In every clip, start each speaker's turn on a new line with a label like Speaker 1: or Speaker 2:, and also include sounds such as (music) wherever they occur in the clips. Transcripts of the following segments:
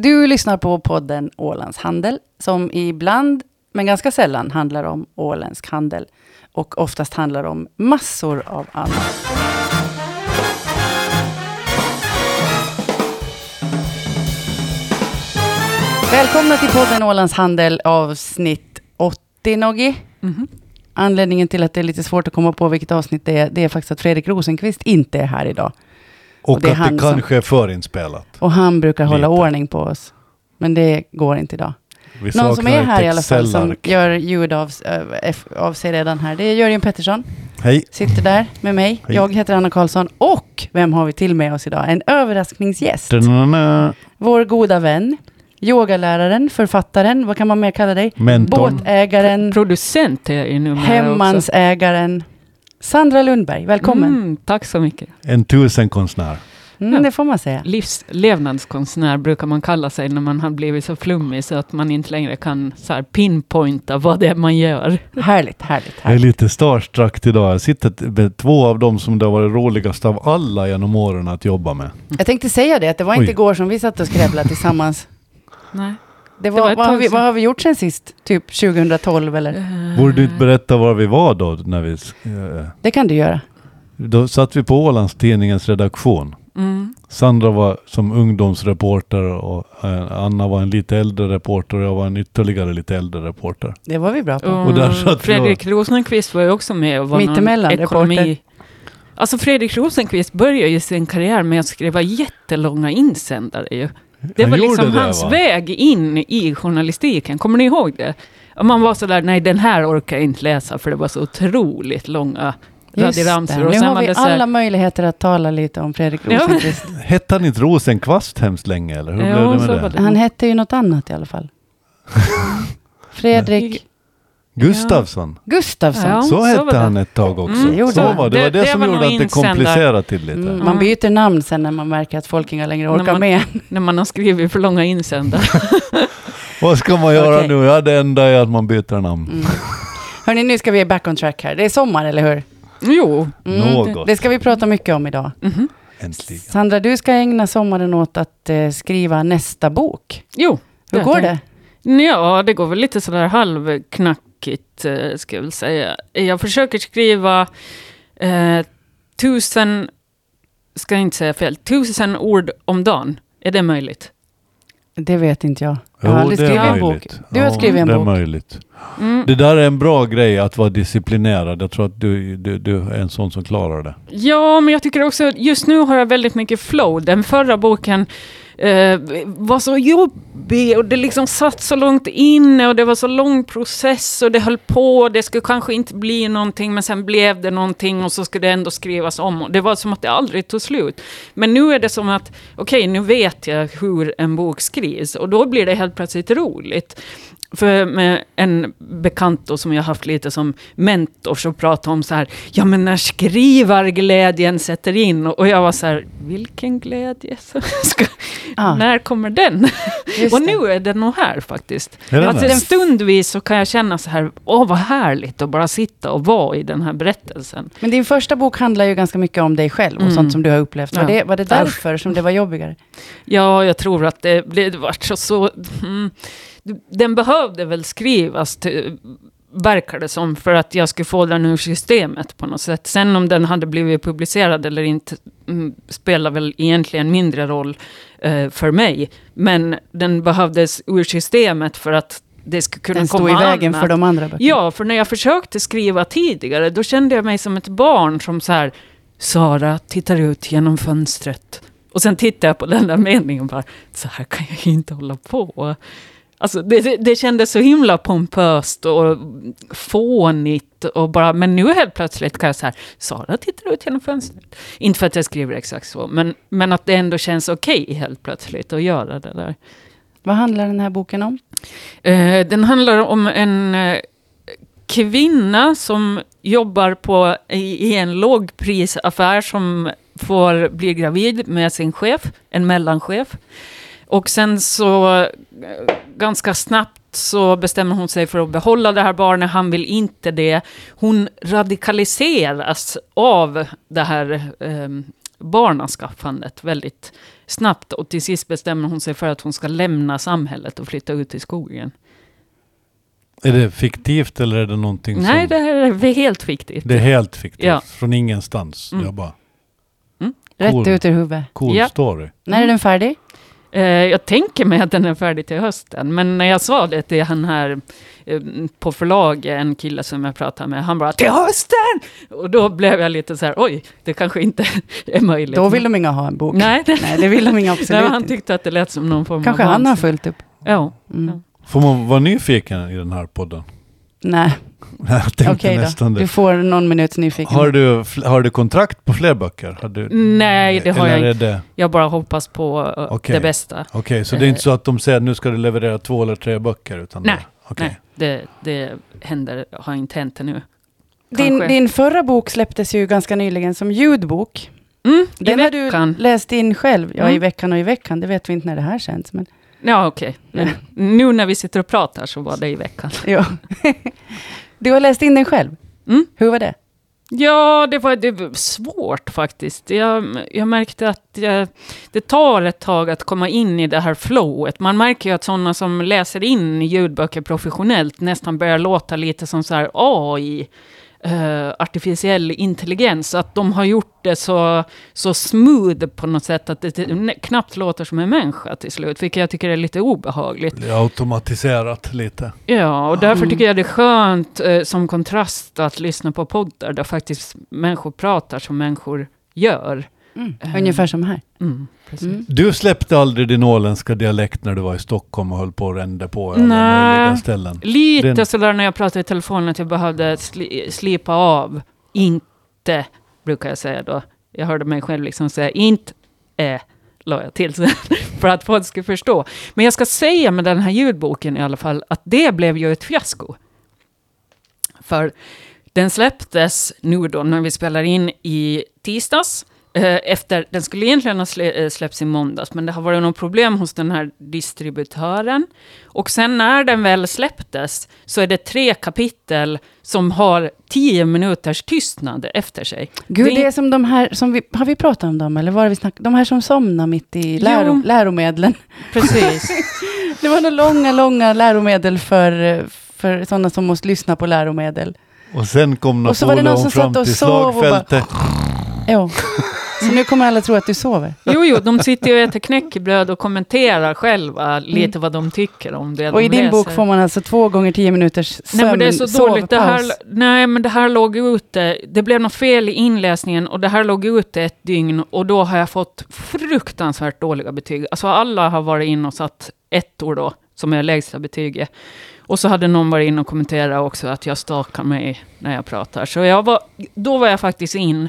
Speaker 1: Du lyssnar på podden Ålands Handel, som ibland, men ganska sällan, handlar om åländsk handel. Och oftast handlar om massor av annat. Välkomna till podden Ålands Handel, avsnitt 80, Noggi.
Speaker 2: Mhm.
Speaker 1: Anledningen till att det är lite svårt att komma på vilket avsnitt det är, det är faktiskt att Fredrik Rosenqvist inte är här idag.
Speaker 3: Och,
Speaker 1: Och det är
Speaker 3: att
Speaker 1: han
Speaker 3: det
Speaker 1: som-
Speaker 3: kanske är förinspelat.
Speaker 1: Och han brukar hålla
Speaker 3: Lite.
Speaker 1: ordning på oss. Men det går inte idag.
Speaker 3: Vi
Speaker 1: Någon som är här i alla fall, som gör ljud av, äh, av sig redan här, det är Jörgen Pettersson.
Speaker 3: Hej.
Speaker 1: Sitter där med mig.
Speaker 3: Hej.
Speaker 1: Jag heter Anna Karlsson. Och vem har vi till med oss idag? En överraskningsgäst.
Speaker 3: Da-na-na.
Speaker 1: Vår goda vän. Yogaläraren, författaren, vad kan man mer kalla dig?
Speaker 3: Mentorn.
Speaker 1: Båtägaren,
Speaker 2: Producent är jag ju numera också.
Speaker 1: Sandra Lundberg, välkommen.
Speaker 2: Mm, tack så mycket.
Speaker 3: En tusenkonstnär.
Speaker 1: Mm, det får man säga.
Speaker 2: Livslevnadskonstnär brukar man kalla sig när man har blivit så flummig så att man inte längre kan så här pinpointa vad det är man gör.
Speaker 1: Härligt, härligt,
Speaker 3: Jag är
Speaker 1: härligt.
Speaker 3: lite starstruck idag. Jag sitter med två av dem som det har varit roligast av alla genom åren att jobba med.
Speaker 1: Jag tänkte säga det, att det var inte
Speaker 3: Oj.
Speaker 1: igår som vi satt och skrävlade tillsammans.
Speaker 2: Nej.
Speaker 1: Det
Speaker 2: var
Speaker 1: var,
Speaker 2: ett
Speaker 1: vad, har vi, vad har vi gjort sen sist? Typ 2012 eller?
Speaker 3: Borde du inte berätta var vi var då? När vi, eh,
Speaker 1: Det kan du göra.
Speaker 3: då satt vi på Ålandstidningens redaktion.
Speaker 2: Mm.
Speaker 3: Sandra var som ungdomsreporter och eh, Anna var en lite äldre reporter och jag var en ytterligare lite äldre reporter.
Speaker 1: Det var vi bra på.
Speaker 2: Och,
Speaker 3: Och där satt
Speaker 2: Fredrik Rosenqvist var ju också med och var
Speaker 1: Mittemellan,
Speaker 2: någon ekonomi...
Speaker 1: reporter.
Speaker 2: Alltså Fredrik Rosenqvist började ju sin karriär med att skriva jättelånga insändare ju. Det
Speaker 3: Han
Speaker 2: var liksom
Speaker 3: det,
Speaker 2: hans
Speaker 3: va?
Speaker 2: väg in i journalistiken. Kommer ni ihåg det? Man var sådär, nej den här orkar jag inte läsa för det var så otroligt långa. Och
Speaker 1: Nu har
Speaker 2: var
Speaker 1: vi
Speaker 2: så här-
Speaker 1: alla möjligheter att tala lite om Fredrik. Rosenqvist. (laughs)
Speaker 3: Hette han inte Rosenkvast hemskt länge eller hur
Speaker 2: Ja,
Speaker 3: blev det med det?
Speaker 2: det.
Speaker 1: Han hette ju något annat i alla fall. (laughs) Fredrik
Speaker 3: Gustafsson.
Speaker 1: Gustafsson.
Speaker 2: Ja.
Speaker 3: Så hette
Speaker 2: det.
Speaker 3: han ett tag också.
Speaker 2: Mm,
Speaker 3: så var det. Det var
Speaker 2: Det-
Speaker 3: det,
Speaker 2: det
Speaker 3: som
Speaker 2: var
Speaker 3: gjorde att det komplicerade till lite.
Speaker 1: Mm,
Speaker 2: Mm.
Speaker 1: man byter namn sen när man märker att folk inte längre orkar
Speaker 2: När man-
Speaker 1: med.
Speaker 2: När man har skrivit för långa insändare. (laughs)
Speaker 3: Vad ska man göra
Speaker 1: Okej.
Speaker 3: nu? Ja, det enda är att man byter namn.
Speaker 1: Mm. (laughs) Hörni, nu ska vi back on track här. Det är sommar, eller hur?
Speaker 2: jo.
Speaker 1: Mm,
Speaker 3: Något.
Speaker 1: Det ska vi prata mycket om idag.
Speaker 2: Mhm.
Speaker 3: Äntligen.
Speaker 1: Sandra, du ska ägna sommaren åt att eh, skriva nästa bok.
Speaker 2: Jo.
Speaker 1: Hur
Speaker 2: jag
Speaker 1: går det?
Speaker 2: Ja, det går väl lite sådär halvknackigt, eh, ska jag väl säga. Jag försöker skriva eh, tusen, ska jag inte säga fel, tusen ord om dagen. Är det möjligt?
Speaker 1: Det vet inte jag. Jag har aldrig
Speaker 3: det är
Speaker 1: skrivit en bok.
Speaker 3: möjligt.
Speaker 1: Du har skrivit en
Speaker 3: det
Speaker 1: bok.
Speaker 3: är möjligt.
Speaker 2: Mm.
Speaker 3: Det där är en bra grej att vara disciplinerad. Jag tror att du, du, du är en sån som klarar det.
Speaker 2: Ja, men jag tycker också, just nu har jag väldigt mycket flow. Den förra boken eh, var så jobbig och det liksom satt så långt inne och det var så lång process och det höll på. Det skulle kanske inte bli någonting, men sen blev det någonting och så skulle det ändå skrivas om. Och Det var som att det aldrig tog slut. Men nu är det som att, okej, nu vet jag hur en bok skrivs och då blir det helt plötsligt roligt. För med en bekant då, som jag haft lite som mentor så pratade om så här, ja men när skrivarglädjen sätter in och jag var så här, vilken glädje? (laughs) Så Ska,
Speaker 1: Ah.
Speaker 2: När kommer den?
Speaker 1: Just
Speaker 2: och
Speaker 1: det.
Speaker 2: nu är den nog här faktiskt. Alltså, en stundvis så kan jag känna så här, åh vad härligt att bara sitta och vara i den här berättelsen.
Speaker 1: Men din första bok handlar ju ganska mycket om dig själv och
Speaker 2: Mm.
Speaker 1: sånt som du har upplevt. Var,
Speaker 2: Ja.
Speaker 1: det, var det därför som det var jobbigare?
Speaker 2: Ja, jag tror att det blev det vart så... så mm, den behövde väl skrivas, till, verkar det som, för att jag skulle få den ur systemet på något sätt. Sen om den hade blivit publicerad eller inte mm, spelar väl egentligen mindre roll eh, för mig. Men den behövdes ur systemet för att det skulle kunna
Speaker 1: Den
Speaker 2: komma
Speaker 1: i vägen
Speaker 2: annat.
Speaker 1: för de andra böckerna.
Speaker 2: Ja, för när jag försökte skriva tidigare, då kände jag mig som ett barn som så här, Sara tittar ut genom fönstret. Och sen tittade jag på den där meningen och bara, så här kan jag inte hålla på. Alltså det, det, det kändes så himla pompöst och fånigt och bara, men nu helt plötsligt kan jag så här, Sara tittar ut genom fönstret. Inte för att jag skriver exakt så, men, men att det ändå känns okej helt plötsligt att göra det där.
Speaker 1: Vad handlar den här boken om?
Speaker 2: Eh, den handlar om en eh, kvinna som jobbar på, i, i en lågprisaffär som får bli gravid med sin chef, en mellanchef. Och sen så eh, ganska snabbt så bestämmer hon sig för att behålla det här barnet. Han vill inte det. Hon radikaliseras av det här eh, barnaskaffandet väldigt snabbt. Och till sist bestämmer hon sig för att hon ska lämna samhället och flytta ut i skogen.
Speaker 3: Är det fiktivt eller är det någonting
Speaker 2: Nej,
Speaker 3: som...
Speaker 2: det här är helt fiktivt.
Speaker 3: Det är helt fiktivt.
Speaker 2: Ja.
Speaker 3: Från ingenstans.
Speaker 2: Mm.
Speaker 3: Jag bara,
Speaker 1: Rätt
Speaker 3: Cool.
Speaker 1: ut ur huvudet.
Speaker 3: cool
Speaker 2: Ja.
Speaker 3: story.
Speaker 1: När är den färdig?
Speaker 2: Eh, jag tänker mig att den är färdig till hösten, men när jag sa det till han här eh, på förlag, en kille som jag pratade med, han bara ”till hösten!” Och då blev jag lite så här, oj, det kanske inte (laughs) är möjligt.
Speaker 1: Då vill de inga ha en bok.
Speaker 2: Nej, det, (laughs)
Speaker 1: Nej, det vill de inga (laughs) absolut
Speaker 2: nej, han tyckte att det lät som någon form
Speaker 1: Kanske
Speaker 2: av
Speaker 1: han har fullt upp.
Speaker 2: Ja.
Speaker 1: Mm.
Speaker 3: Får man vara nyfiken i den här podden?
Speaker 1: Nej, (laughs)
Speaker 3: Jag tänkte
Speaker 1: okej
Speaker 3: nästan
Speaker 1: då.
Speaker 3: det.
Speaker 1: Du får någon minuts nyfiken.
Speaker 3: Har du, har du kontrakt på fler böcker? Har du,
Speaker 2: Nej, det har jag
Speaker 3: det
Speaker 2: Jag bara hoppas på eh,
Speaker 3: Okej.
Speaker 2: det bästa.
Speaker 3: Okej, så det är
Speaker 2: Eh.
Speaker 3: inte så att de säger att nu ska du leverera två eller tre böcker? Utan
Speaker 2: Nej,
Speaker 3: det, okej.
Speaker 2: Nej, det, det händer, har inte hänt ännu.
Speaker 1: Din, din förra bok släpptes ju ganska nyligen som ljudbok.
Speaker 2: Mm,
Speaker 1: Den
Speaker 2: I
Speaker 1: har du läst in själv. Ja, i
Speaker 2: Mm.
Speaker 1: veckan och i veckan. Det vet vi inte när det här känns. Men,
Speaker 2: Ja, okej. Men Nu när vi sitter och pratar så var det i veckan. (laughs)
Speaker 1: ja. (laughs) du har läst in den själv.
Speaker 2: Mm.
Speaker 1: Hur var det?
Speaker 2: Ja, det var, det var svårt faktiskt. Jag, jag märkte att jag, det tar ett tag att komma in i det här flowet. Man märker ju att sådana som läser in ljudböcker professionellt nästan börjar låta lite som så här AI, eh, artificiell intelligens. Att de har gjort det så, så smooth på något sätt att det knappt låter som en människa till slut. Vilket jag tycker är lite obehagligt.
Speaker 3: Det är automatiserat lite.
Speaker 2: Ja, och därför
Speaker 1: Mm.
Speaker 2: tycker jag det är skönt eh, som kontrast att lyssna på poddar där faktiskt människor pratar som människor gör.
Speaker 1: Mm.
Speaker 2: Eh.
Speaker 1: Ungefär som här.
Speaker 2: Mm, precis.
Speaker 1: Mm.
Speaker 3: Du släppte aldrig din åländska dialekt när du var i Stockholm och höll på och rände på alla
Speaker 2: Nej.
Speaker 3: möjliga ställen.
Speaker 2: Lite
Speaker 3: Den-
Speaker 2: sådär när jag pratade i telefon att jag behövde sli, slipa av. Inte, brukar jag säga då. Jag hörde mig själv liksom säga inte, eh, la jag till sen, (laughs) för att folk skulle förstå. Men jag ska säga med den här ljudboken i alla fall, att det blev ju ett fiasko. För den släpptes nu då när vi spelar in i tisdags. Eh, Efter, den skulle egentligen ha eh, släppts i måndags, men det har varit något problem hos den här distributören. Och sen när den väl släpptes så är det tre kapitel som har tio minuters tystnad efter sig.
Speaker 1: Gud,
Speaker 2: Det-
Speaker 1: det är som de här, som vi, har vi pratat om dem? Eller var det vi snackade? De här som somnar mitt i läro, läromedlen.
Speaker 2: Precis. (laughs)
Speaker 1: Det var några långa, långa läromedel för, för sådana som måste lyssna på läromedel.
Speaker 3: Och sen kom
Speaker 1: Och så var det någon
Speaker 3: Napoleon
Speaker 1: som
Speaker 3: fram
Speaker 1: satt och
Speaker 3: till
Speaker 1: sov och bara-. Jo. (laughs) Så nu kommer alla tro att du sover.
Speaker 2: Jo, jo, de sitter och äter knäckebröd och kommenterar själva lite vad de tycker om det
Speaker 1: Mm. Och
Speaker 2: de
Speaker 1: i din
Speaker 2: läser.
Speaker 1: bok får man alltså två gånger tio minuters sömn,
Speaker 2: Nej, men det är så dåligt. Det här, nej, men det här låg ute. Det blev något fel i inläsningen och det här låg ute ett dygn och då har jag fått fruktansvärt dåliga betyg. Alltså alla har varit in och satt ettor då, som är lägsta betyget. Och så hade någon varit in och kommenterat också att jag stakar mig när jag pratar. Så jag var, då var jag faktiskt in.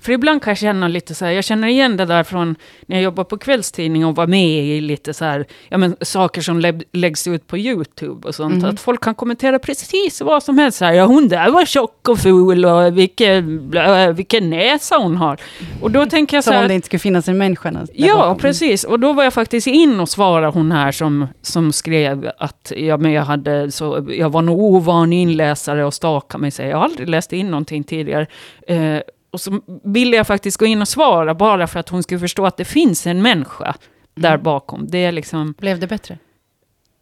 Speaker 2: För ibland kan jag känna lite så här, jag känner igen det där från när jag jobbade på kvällstidning och var med i lite så här, ja men saker som lä- läggs ut på YouTube och sånt.
Speaker 1: Mhm.
Speaker 2: Att folk kan kommentera precis vad som helst. Så här, ja hon där var tjock och ful och vilken, vilken näsa hon har. Och då tänker jag så
Speaker 1: Som om
Speaker 2: här,
Speaker 1: det inte skulle finnas en människa där
Speaker 2: Ja,
Speaker 1: bakom.
Speaker 2: precis. Och då var jag faktiskt in och svarade hon här som, som skrev att ja, men jag, hade så, jag var nog ovan inläsare och staka mig. Säger. Jag har aldrig läst in någonting tidigare. Eh, och så ville jag faktiskt gå in och svara bara för att hon skulle förstå att det finns en människa där
Speaker 1: Mm.
Speaker 2: bakom. Det är liksom
Speaker 1: Blev det bättre?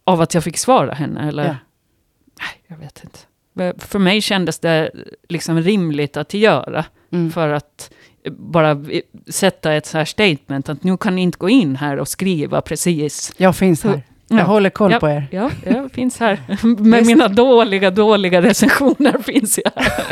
Speaker 2: av att jag fick svara henne, eller?
Speaker 1: Ja.
Speaker 2: Nej, jag vet inte. För mig kändes det liksom rimligt att göra.
Speaker 1: Mm.
Speaker 2: För att bara sätta ett så här statement att nu kan ni inte gå in här och skriva precis.
Speaker 1: Jag finns här.
Speaker 2: Ja.
Speaker 1: Jag håller koll
Speaker 2: Ja.
Speaker 1: på er.
Speaker 2: Ja, jag finns här. (laughs) Med
Speaker 1: Just.
Speaker 2: mina dåliga, dåliga recensioner (laughs) finns jag här.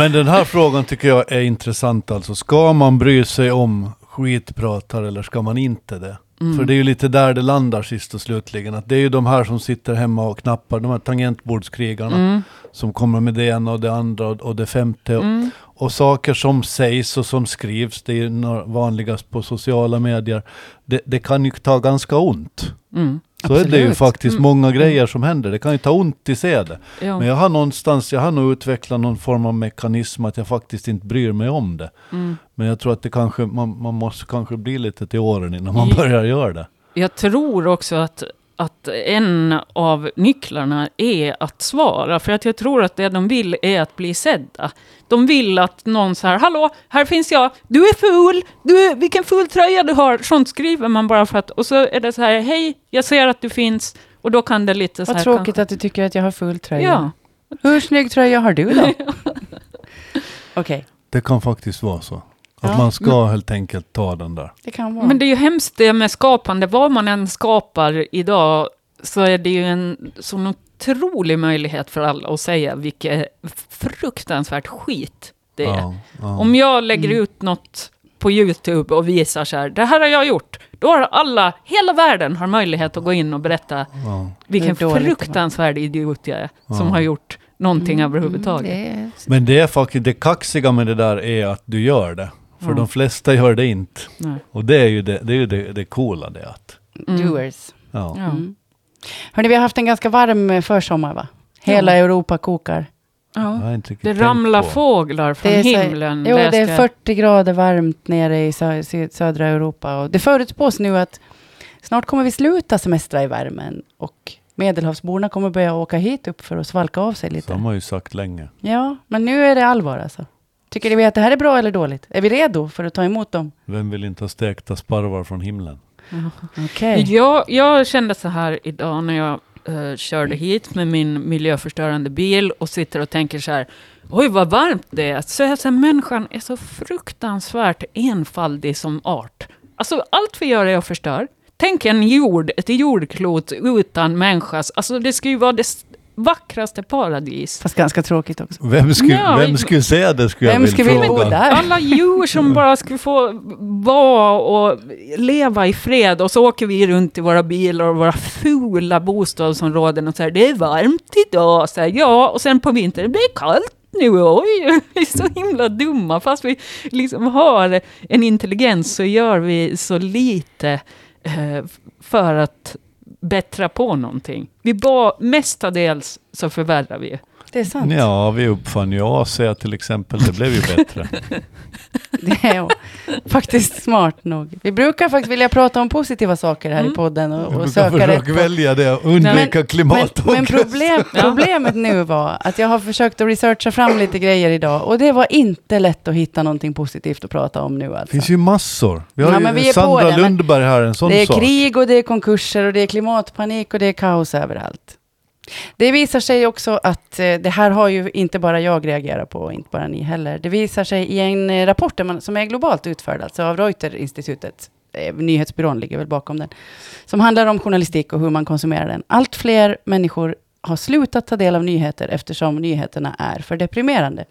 Speaker 3: Men den här frågan tycker jag är intressant alltså. Ska man bry sig om skitpratare eller ska man inte det?
Speaker 2: Mm.
Speaker 3: För det är ju lite där det landar sist och slutligen. Att det är ju de här som sitter hemma och knappar, de här tangentbordskrigarna.
Speaker 2: Mm.
Speaker 3: Som kommer med det ena och det andra och det femte.
Speaker 2: Mm.
Speaker 3: Och saker som sägs och som skrivs, det är vanligast på sociala medier. Det, det kan ju ta ganska ont.
Speaker 2: Mm.
Speaker 3: Så är det ju
Speaker 1: Absolut.
Speaker 3: faktiskt
Speaker 2: Mm.
Speaker 3: många grejer som händer. Det kan ju ta ont i se det.
Speaker 2: Ja.
Speaker 3: Men jag har någonstans, jag har nog utvecklat någon form av mekanism att jag faktiskt inte bryr mig om det.
Speaker 2: Mm.
Speaker 3: Men jag tror att det kanske, man, man måste kanske bli lite till åren innan man
Speaker 2: Ja.
Speaker 3: börjar göra det.
Speaker 2: Jag tror också att, att en av nycklarna är att svara. För att jag tror att det de vill är att bli sedda. De vill att någon så här, hallå, här finns jag, du är ful, du är, vilken ful tröja du har. Sånt skriver man bara för att, och så är det så här, hej, jag ser att du finns. Och då kan det lite så
Speaker 1: Vad
Speaker 2: här...
Speaker 1: tråkigt
Speaker 2: kanske-
Speaker 1: att du tycker att jag har full tröja.
Speaker 2: Ja.
Speaker 1: Hur snygg tröja har du då? (laughs) Okej,
Speaker 3: Det kan faktiskt vara så. Att
Speaker 1: Ja.
Speaker 3: man ska helt enkelt ta den där.
Speaker 1: det kan vara.
Speaker 2: Men det är ju hemskt det med skapande. Vad man än skapar idag så är det ju en sån otrolig möjlighet för alla att säga vilket fruktansvärt skit det är.
Speaker 3: Ja, ja.
Speaker 2: Om jag lägger
Speaker 1: Mm.
Speaker 2: ut något på YouTube och visar så här, det här har jag gjort, då har alla, hela världen har möjlighet att gå in och berätta
Speaker 3: ja.
Speaker 2: vilken
Speaker 1: dåligt
Speaker 2: fruktansvärd idiot jag är, som har gjort någonting överhuvudtaget.
Speaker 1: Det är...
Speaker 3: Men det är faktiskt, det kaxiga med det där är att du gör det. För
Speaker 2: Ja.
Speaker 3: de flesta gör det inte.
Speaker 2: Nej.
Speaker 3: Och det är ju det, det, är ju det, det coola det att.
Speaker 2: Mm.
Speaker 1: Doers.
Speaker 3: Ja.
Speaker 2: Ja.
Speaker 1: Mm. Hörni, vi har haft en ganska varm eh, försommar va? Hela Europa kokar.
Speaker 2: Ja.
Speaker 3: har inte riktigt
Speaker 2: Det ramlar
Speaker 3: på.
Speaker 2: fåglar från
Speaker 1: Det är
Speaker 2: himlen.
Speaker 1: Jo, det är
Speaker 2: jag.
Speaker 1: 40 grader varmt nere i sö sö södra Europa. Och det förutspås nu att snart kommer vi sluta semestra i värmen. Och medelhavsborna kommer börja åka hit upp för att svalka av sig
Speaker 3: Så
Speaker 1: lite.
Speaker 3: har ju sagt länge.
Speaker 1: Ja, men nu är det allvar alltså. Tycker ni att det här är bra eller dåligt? Är vi redo för att ta emot dem?
Speaker 3: Vem vill inte ha stekta sparvar från himlen?
Speaker 1: Okej.
Speaker 2: Jag, jag kände så här idag när jag eh, körde hit med min miljöförstörande bil och sitter och tänker så här, oj vad varmt det är. Så jag säger, människan är så fruktansvärt enfaldig som art. Alltså allt vi gör är att förstör. Tänk en jord, ett jordklot utan människas, alltså det ska ju vara det vackraste paradis.
Speaker 1: Fast ganska tråkigt också.
Speaker 3: Vem skulle,
Speaker 2: Ja,
Speaker 3: vem skulle säga det skulle
Speaker 1: Vem
Speaker 3: jag
Speaker 1: skulle
Speaker 3: vilja fråga.
Speaker 1: där?
Speaker 2: Alla djur som (laughs) bara skulle få vara och leva i fred och så åker vi runt i våra bilar och våra fula bostadsområden och säger det är varmt idag. Så här, ja, och sen på vintern det blir kallt nu. Oj, (laughs) vi är så himla dumma. Fast vi liksom har en intelligens så gör vi så lite eh, för att bättra på någonting. Vi bara, mestadels så förvärrar vi.
Speaker 1: Det är sant.
Speaker 3: Ja, vi uppfann ju AC till exempel. Det blev ju bättre. (laughs)
Speaker 1: Det är faktiskt smart nog. Vi brukar faktiskt vilja prata om positiva saker här i
Speaker 2: Mm.
Speaker 1: podden
Speaker 3: Vi
Speaker 1: och, och
Speaker 3: brukar
Speaker 1: söka
Speaker 3: försöka
Speaker 1: på.
Speaker 3: välja det och undvika
Speaker 1: Men, men
Speaker 3: klimatångest.
Speaker 1: problem, (laughs) problemet nu var att jag har försökt att researcha fram lite grejer idag och det var inte lätt att hitta någonting positivt att prata om nu
Speaker 3: Det
Speaker 1: alltså.
Speaker 3: finns ju massor. Vi har
Speaker 1: Ja,
Speaker 3: ju
Speaker 1: men vi är på
Speaker 3: Sandra
Speaker 1: det, men
Speaker 3: Lundberg här, en sån
Speaker 1: Det är
Speaker 3: sak.
Speaker 1: krig och det är konkurser och det är klimatpanik och det är kaos överallt. Det visar sig också att eh, det här har ju inte bara jag reagerat på, och inte bara ni heller. Det visar sig i en eh, rapport man, som är globalt utförd, alltså av Reuters-institutet, eh, nyhetsbyrån ligger väl bakom den, som handlar om journalistik och hur man konsumerar den. Allt fler människor har slutat ta del av nyheter eftersom nyheterna är för deprimerande.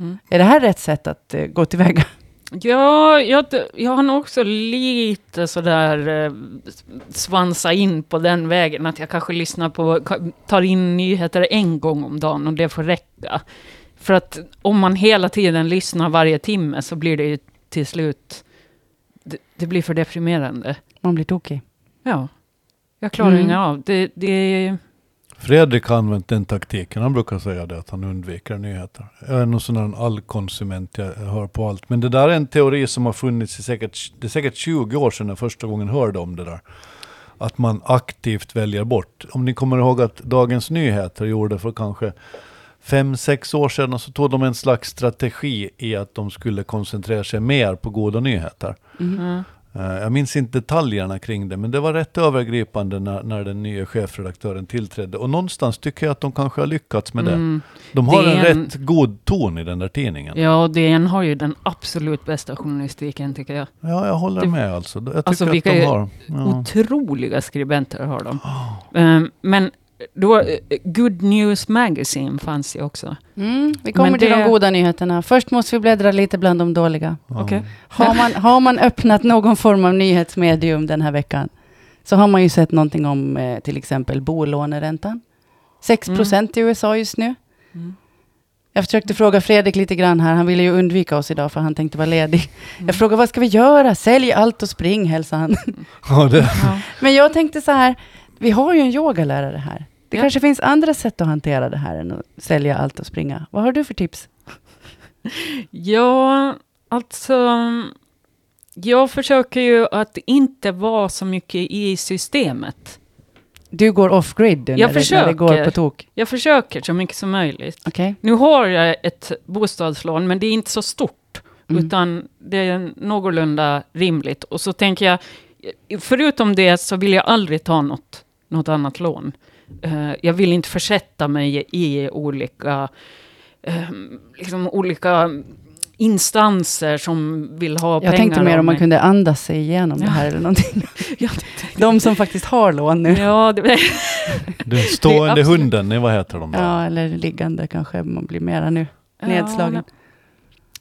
Speaker 2: Mm.
Speaker 1: Är det här rätt sätt att gå tillväga?
Speaker 2: Ja, jag, jag har nog också lite sådär eh, svansa in på den vägen. Att jag kanske lyssnar på, tar in nyheter en gång om dagen och det får räcka. För att om man hela tiden lyssnar varje timme så blir det ju till slut, det, det blir för deprimerande.
Speaker 1: Man blir tokig.
Speaker 2: Ja, jag klarar
Speaker 1: Mm.
Speaker 2: inga av. Det, det,
Speaker 3: Fredrik har använt den taktiken. Han brukar säga det att han undviker nyheter. Jag är nog sån här allkonsument, jag hör på allt. Men det där är en teori som har funnits i säkert, det är säkert 20 år sedan jag första gången hörde om det där. Att man aktivt väljer bort. Om ni kommer ihåg att Dagens Nyheter gjorde för kanske fem, sex år sedan så tog de en slags strategi i att de skulle koncentrera sig mer på goda nyheter.
Speaker 2: ja.
Speaker 3: Eh, Jag minns inte detaljerna kring det, men det var rätt övergripande när, när den nya chefredaktören tillträdde. Och någonstans tycker jag att de kanske har lyckats med det.
Speaker 2: Mm.
Speaker 3: De har en
Speaker 2: en-
Speaker 3: rätt god ton i den där tidningen. Ja,
Speaker 2: Ja, DN har ju den absolut bästa journalistiken tycker jag.
Speaker 3: jag håller
Speaker 2: Det-
Speaker 3: med alltså. Jag tycker
Speaker 2: Alltså,
Speaker 3: att de har... Ja.
Speaker 2: Otroliga skribenter har de. Ehm, men då, eh, Good News Magazine fanns ju också.
Speaker 1: Mm, vi kommer
Speaker 2: Men
Speaker 1: till
Speaker 2: det-
Speaker 1: de goda nyheterna. Först måste vi bläddra lite bland de dåliga.
Speaker 3: Ja.
Speaker 2: Okej. (laughs)
Speaker 1: Har man, har man öppnat någon form av nyhetsmedium den här veckan så har man ju sett någonting om eh, till exempel bolåneräntan. 6 procent i USA just nu.
Speaker 2: Mm.
Speaker 1: Jag försökte fråga Fredrik lite grann här. Han ville ju undvika oss idag för han tänkte vara ledig.
Speaker 2: Mm.
Speaker 1: Jag frågade vad ska vi göra? Sälj allt och spring, hälsade han. (laughs)
Speaker 3: Ja, det,
Speaker 2: Ja.
Speaker 1: Men jag tänkte så här, vi har ju en yogalärare här. Det
Speaker 2: Ja.
Speaker 1: kanske finns andra sätt att hantera det här än att sälja allt och springa. Vad har du för tips? (laughs)
Speaker 2: ja, alltså... Jag försöker ju att inte vara så mycket i systemet.
Speaker 1: Du går off-grid
Speaker 2: Jag
Speaker 1: när, det, när det går på tok?
Speaker 2: Jag försöker så mycket som möjligt.
Speaker 1: Okej.
Speaker 2: Nu har jag ett bostadslån, men det är inte så stort.
Speaker 1: Mm.
Speaker 2: Utan det är någorlunda rimligt. Och så tänker jag, förutom det så vill jag aldrig ta något, något annat lån. Eh, jag vill inte försätta mig i olika, eh, liksom olika instanser som vill ha pengar
Speaker 1: Jag tänkte mer om man kunde andas sig igenom det
Speaker 2: Ja.
Speaker 1: här eller någonting. (laughs) De som faktiskt har lån nu.
Speaker 2: Ja, det, (laughs)
Speaker 3: Den stående
Speaker 2: absolut-
Speaker 3: hunden, nej, vad heter de då?
Speaker 1: Ja, eller liggande kanske man blir mera nu. Nedslagen.
Speaker 2: Ja,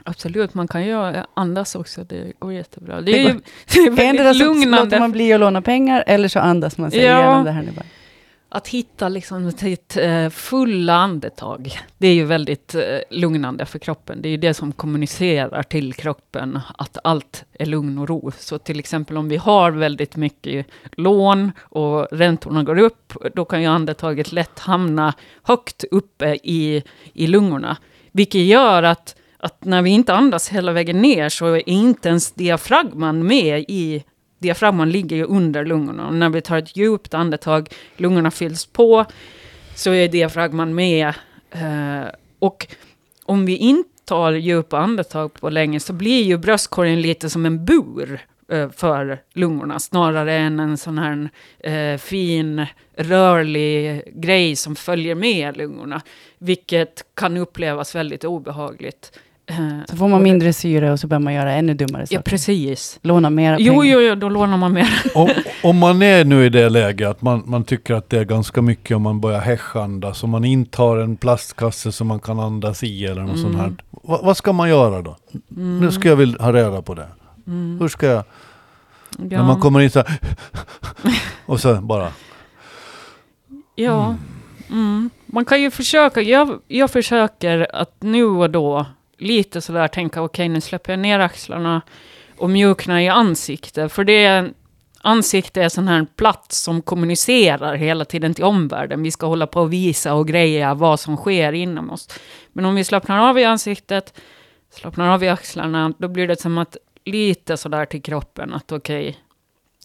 Speaker 2: absolut, man kan ju andas också. Det går jättebra. Det
Speaker 1: Det
Speaker 2: är, ju, (laughs) det är väldigt
Speaker 1: Endera så låter
Speaker 2: lugnande
Speaker 1: man bli att låna pengar eller så andas man sig
Speaker 2: Ja.
Speaker 1: igenom det här nu bara
Speaker 2: att hitta liksom sitt eh, fulla andetag. Det är ju väldigt eh, lugnande för kroppen. Det är ju det som kommunicerar till kroppen att allt är lugn och ro. Så till exempel om vi har väldigt mycket lån och räntorna går upp, då kan ju andetaget lätt hamna högt uppe i, i lungorna. Vilket gör att, att när vi inte andas hela vägen ner så är inte ens diafragman med i diafragman ligger ju under lungorna. Och när vi tar ett djupt andetag, lungorna fylls på, så är diafragman med. Eh, och om vi inte tar djupa andetag på länge så blir ju bröstkorgen lite som en bur eh, för lungorna, snarare än en sån här eh, fin, rörlig grej som följer med lungorna. Vilket kan upplevas väldigt obehagligt. Eh,
Speaker 1: Så får man mindre syre och så börjar man göra ännu dummare
Speaker 2: Ja,
Speaker 1: saker.
Speaker 2: precis.
Speaker 1: Låna mera pengar.
Speaker 2: Jo, jo, jo, då lånar man mer. (laughs)
Speaker 3: Om, om man är nu i det läget att man, man tycker att det är ganska mycket om man börjar häschandas, om man inte har en plastkasse som man kan andas i eller något sånt här.
Speaker 2: Mm.
Speaker 3: Va, vad ska man göra då? Nu ska jag vilja ha reda på det.
Speaker 2: Mm.
Speaker 3: Hur ska jag,
Speaker 2: Ja.
Speaker 3: när man kommer in så här, (laughs) och så bara,
Speaker 2: Ja, mm. man kan ju försöka. Jag, jag försöker att nu och då lite sådär tänka, okej nu släpper jag ner axlarna och mjuknar i ansiktet. För det är, ansikte är sån här plats som kommunicerar hela tiden till omvärlden. Vi ska hålla på och visa och greja vad som sker inom oss. Men om vi slappnar av i ansiktet, slappnar av i axlarna, då blir det som att lite sådär till kroppen att okej,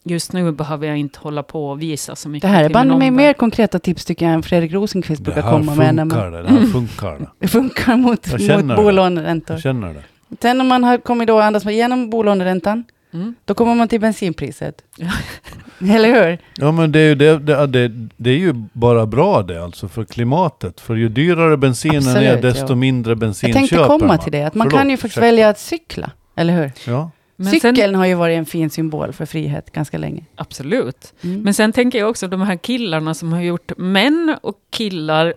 Speaker 2: just nu behöver jag inte hålla på och visa så mycket
Speaker 1: Det här är med
Speaker 2: omvärld.
Speaker 1: mer konkreta tips tycker jag än Fredrik Rosenqvist
Speaker 3: det
Speaker 1: brukar komma med. När
Speaker 3: funkar
Speaker 1: man,
Speaker 3: det, det här funkar det. (laughs)
Speaker 1: funkar mot, mot
Speaker 3: det.
Speaker 1: bolåneräntor.
Speaker 3: Jag känner det.
Speaker 1: Sen om man har kommit då andas igenom bolåneräntan,
Speaker 2: Mm.
Speaker 1: då kommer man till bensinpriset. (laughs) Eller hur?
Speaker 3: Ja men det är, ju det, det, det, det är ju bara bra det alltså för klimatet. För ju dyrare bensinen är
Speaker 1: Absolut,
Speaker 3: desto
Speaker 1: ja.
Speaker 3: mindre bensin
Speaker 1: Jag tänkte
Speaker 3: köper
Speaker 1: komma
Speaker 3: man.
Speaker 1: till det, att man
Speaker 3: Förlåt,
Speaker 1: kan ju faktiskt
Speaker 3: ursäkta.
Speaker 1: välja att cykla. Eller hur?
Speaker 3: Ja.
Speaker 2: Men sen,
Speaker 1: Cykeln har ju varit en fin symbol för frihet ganska länge.
Speaker 2: absolut.
Speaker 1: Mm.
Speaker 2: Men sen tänker jag också de här killarna som har gjort män och killar.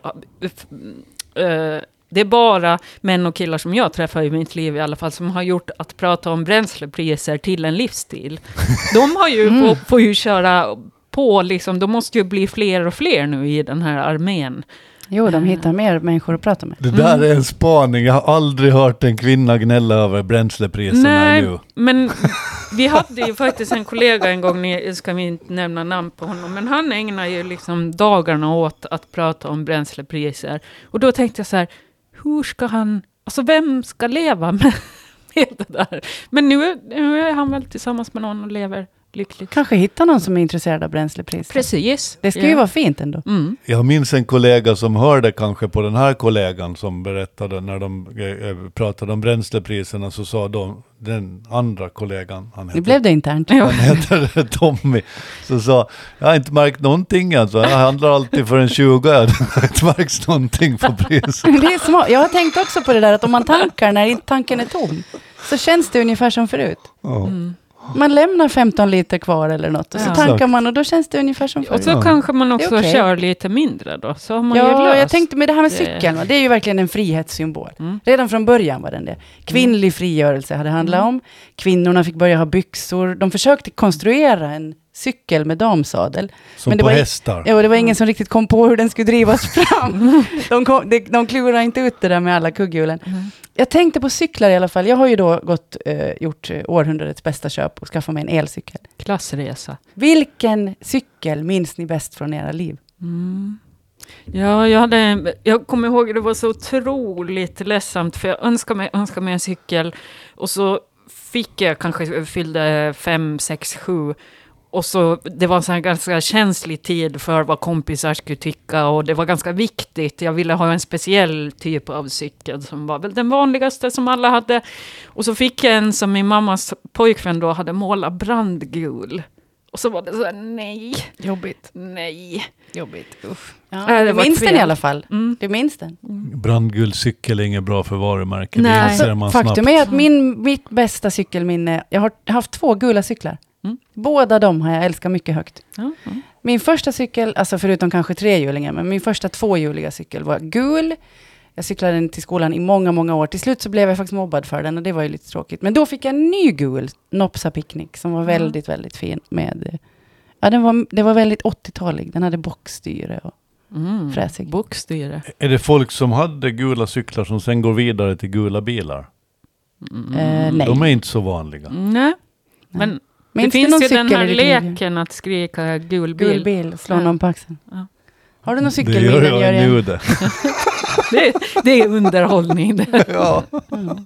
Speaker 2: äh, det är bara män och killar som jag träffar i mitt liv i alla fall, som har gjort att prata om bränslepriser till en livsstil. (laughs) De har ju,
Speaker 1: Mm.
Speaker 2: får, får ju köra på, liksom, de måste ju bli fler och fler nu i den här armén.
Speaker 1: Jo, de hittar mer människor att prata med.
Speaker 3: Det där
Speaker 2: Mm.
Speaker 3: är en spaning. Jag har aldrig hört en kvinna gnälla över bränslepriserna
Speaker 2: Nej,
Speaker 3: nu.
Speaker 2: men (laughs) vi hade ju faktiskt en kollega en gång, ni ska vi inte nämna namn på honom, men han ägnar ju liksom dagarna åt att prata om bränslepriser. Och då tänkte jag så här, hur ska han, alltså vem ska leva (laughs) med, med det där? Men nu, nu är han väl tillsammans med någon och lever lyckligt.
Speaker 1: Kanske hitta någon som är intresserad av bränslepriser.
Speaker 2: Precis.
Speaker 1: Det ska ju vara fint ändå.
Speaker 2: Mm.
Speaker 3: Jag minns en kollega som hörde kanske på den här kollegan som berättade när de eh, pratade om bränslepriserna så sa de, den andra kollegan, han
Speaker 1: Nu
Speaker 3: heter,
Speaker 1: blev det internt. (laughs)
Speaker 3: Han heter Tommy, så sa jag har inte märkt någonting alltså, jag handlar alltid för en 20, (laughs) jag har inte märkt någonting på priset.
Speaker 1: Men (laughs) Det är smart. Jag har tänkt också på det där att om man tankar när tanken är tom, så känns det ungefär som förut.
Speaker 3: Ja.
Speaker 2: Mm.
Speaker 1: Man lämnar 15 liter kvar eller något och så
Speaker 2: Ja.
Speaker 1: tankar man och då känns det ungefär som
Speaker 2: Och
Speaker 1: förut.
Speaker 2: så
Speaker 3: Ja.
Speaker 2: kanske man också
Speaker 1: okej.
Speaker 2: kör lite mindre då, så har man ju
Speaker 1: Ja,
Speaker 2: löst.
Speaker 1: jag tänkte med det här med cykeln, det är ju verkligen en frihetssymbol.
Speaker 2: Mm.
Speaker 1: Redan från början var den det. Kvinnlig frigörelse hade det handlat
Speaker 2: Mm.
Speaker 1: om. Kvinnorna fick börja ha byxor. De försökte konstruera en cykel med damsadel.
Speaker 3: Som
Speaker 1: Men det
Speaker 3: på
Speaker 1: var
Speaker 3: hästar.
Speaker 1: Ja, och det var ingen som riktigt kom på hur den skulle drivas (laughs) fram. De, kom, de, de klurade inte ut det där med alla kugghjulen.
Speaker 2: Mm.
Speaker 1: Jag tänkte på cyklar i alla fall. Jag har ju då gått, eh, gjort eh, århundradets bästa köp och skaffat mig en elcykel.
Speaker 2: Klassresa.
Speaker 1: Vilken cykel minns ni bäst från era liv?
Speaker 2: Mm. Ja, jag, hade, jag kommer ihåg att det var så otroligt ledsamt, för jag önskade mig, önskade mig en cykel, och så fick jag kanske, fyllde fem, sex, sju, och så, det var en ganska känslig tid för vad kompisar skulle tycka och det var ganska viktigt. Jag ville ha en speciell typ av cykel som var väl den vanligaste som alla hade. Och så fick jag en som min mammas pojkvän då hade målat brandgul. Och så var det så här, nej,
Speaker 1: Jobbigt.
Speaker 2: nej.
Speaker 1: Jobbigt. Uff.
Speaker 2: Äh,
Speaker 1: Ja,
Speaker 2: det
Speaker 1: du
Speaker 2: var
Speaker 1: minns den i alla fall.
Speaker 2: Mm.
Speaker 1: Du minns den.
Speaker 3: Brandguld cykel är inget bra för varumärke.
Speaker 2: Nej.
Speaker 3: Det
Speaker 2: Alltså,
Speaker 3: man
Speaker 1: Faktum
Speaker 3: snabbt.
Speaker 1: är att min, mitt bästa cykelminne, jag har haft två gula cyklar.
Speaker 2: Mm.
Speaker 1: Båda de har jag älskat mycket högt.
Speaker 2: Ja.
Speaker 1: Min första cykel, alltså förutom kanske trehjulingar, men min första tvåhjuliga cykel var gul. Jag cyklade den till skolan i många, många år. Till slut så blev jag faktiskt mobbad för den och det var ju lite tråkigt. Men då fick jag en ny gul Nopsa Picnic som var väldigt, väldigt fin med... Ja, den var, det var väldigt 80-talig. Den hade bockstyre och
Speaker 2: Mm.
Speaker 1: fräsig.
Speaker 2: Bokstyre.
Speaker 3: Är det folk som hade gula cyklar som sen går vidare till gula bilar?
Speaker 2: Mm.
Speaker 1: Eh, nej.
Speaker 3: De är inte så vanliga.
Speaker 2: Nej. Men
Speaker 1: Minns
Speaker 2: det finns ju den
Speaker 1: cykel
Speaker 2: här leken att skrika gul bil.
Speaker 1: Gul bil, slå
Speaker 2: Ja.
Speaker 1: någon på axeln.
Speaker 2: Ja.
Speaker 1: Har du någon
Speaker 3: Det
Speaker 1: cykelminnen?
Speaker 3: gör jag
Speaker 1: Jörgen?
Speaker 3: nu det. (laughs)
Speaker 2: Det, det är underhållning. Det. (laughs)
Speaker 3: ja.
Speaker 1: Mm.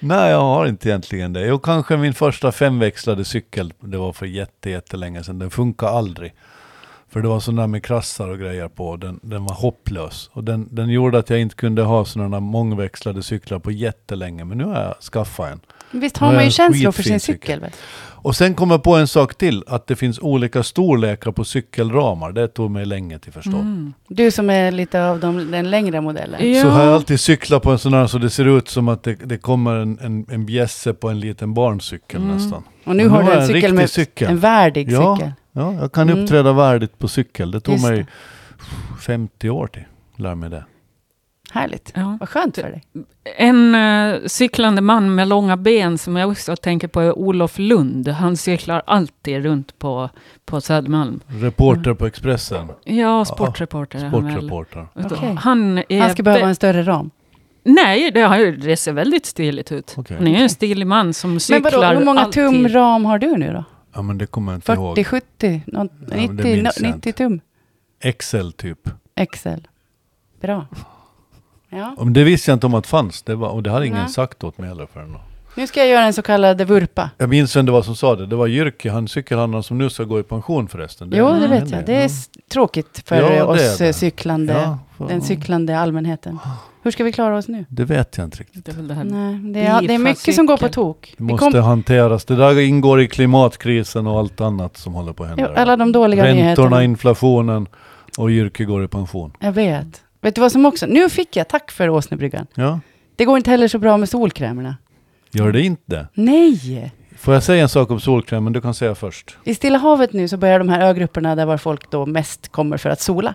Speaker 3: Nej, jag har inte egentligen det. Och kanske min första femväxlade cykel, det var för jätte, jättelänge sedan. Den funkar aldrig. För det var sådana där med krassar och grejer på. Den, den var hopplös. Och den, den gjorde att jag inte kunde ha sådana mångväxlade cyklar på jättelänge. Men nu har jag skaffat en.
Speaker 1: Visst har man ju
Speaker 3: en
Speaker 1: känslor för sin
Speaker 3: cykel.
Speaker 1: Väl?
Speaker 3: Och sen kom jag på en sak till. Att det finns olika storlekar på cykelramar. Det tog mig länge till förstå.
Speaker 2: Mm.
Speaker 1: Du som är lite av de, den längre modellen.
Speaker 2: Ja.
Speaker 3: Så har jag alltid cyklat på en sån här så det ser ut som att det, det kommer en, en, en bjässe på en liten barncykel
Speaker 2: Mm.
Speaker 3: nästan.
Speaker 1: Och nu
Speaker 3: Men
Speaker 1: har
Speaker 3: nu
Speaker 1: du en
Speaker 3: jag en
Speaker 1: cykel
Speaker 3: riktig
Speaker 1: med
Speaker 3: cykel.
Speaker 1: en värdig
Speaker 3: Ja.
Speaker 1: cykel.
Speaker 3: Ja, jag kan
Speaker 1: Mm.
Speaker 3: uppträda värdigt på cykel. Det tog
Speaker 1: Just
Speaker 3: mig
Speaker 1: det.
Speaker 3: 50 år till. Lär mig det.
Speaker 1: Härligt.
Speaker 2: Ja.
Speaker 1: Vad skönt för dig.
Speaker 2: En uh, cyklande man med långa ben som jag också tänker på är Olof Lund. Han cyklar alltid runt på, på Södermalm.
Speaker 3: Reporter på Expressen.
Speaker 2: Ja, sportreporter han väl.
Speaker 3: Sportreporter.
Speaker 2: Han, är
Speaker 1: Han ska behöva en större ram.
Speaker 2: Nej, det, har, ju- det ser väldigt stiligt ut.
Speaker 3: Okej.
Speaker 2: Han är en stilig man som
Speaker 1: Men
Speaker 2: cyklar
Speaker 1: vadå, hur många
Speaker 2: alltid.
Speaker 1: tum ram har du nu då?
Speaker 3: Ja men det kommer jag inte
Speaker 1: 40,
Speaker 3: ihåg.
Speaker 1: 70, någon,
Speaker 3: Ja, men det
Speaker 1: 90,
Speaker 3: minns jag
Speaker 1: 90 tum?
Speaker 3: Excel typ.
Speaker 1: Excel. Bra. Ja.
Speaker 3: Det visste jag inte om att fanns. Det var, och det hade ingen
Speaker 1: Nej.
Speaker 3: sagt åt mig heller förrän då.
Speaker 1: Nu ska jag göra en så kallad vurpa.
Speaker 3: Jag minns vem det var som sa det. Det var Jyrki, han cykelhandlaren som nu ska gå i pension förresten.
Speaker 1: jo, det vet jag. Det är s- tråkigt för
Speaker 3: Ja, det
Speaker 1: oss
Speaker 3: det.
Speaker 1: eh, cyklande,
Speaker 3: Ja, för-
Speaker 1: den cyklande allmänheten. Hur ska vi klara oss nu?
Speaker 3: Det vet jag inte riktigt.
Speaker 2: Det är det här.
Speaker 1: Nej, det, är, det är mycket
Speaker 2: Bifa
Speaker 1: som går på
Speaker 2: cykel.
Speaker 1: tok.
Speaker 3: Det
Speaker 1: Vi
Speaker 3: måste
Speaker 1: kom,
Speaker 3: hanteras. Det där ingår i klimatkrisen och allt annat som håller på att hända.
Speaker 1: ja, alla de dåliga
Speaker 3: Räntorna,
Speaker 1: nyheterna.
Speaker 3: inflationen och Jyrki går i pension.
Speaker 1: Jag vet. Vet du vad som också... Nu fick jag, tack för Åsnebryggan.
Speaker 3: Ja,
Speaker 1: Det går inte heller så bra med solkrämerna.
Speaker 3: gör det inte?
Speaker 1: Nej!
Speaker 3: Får jag säga en sak om solkrämen? Du kan säga först.
Speaker 1: I Stilla havet nu så börjar de här ögrupperna där var folk då mest kommer för att sola.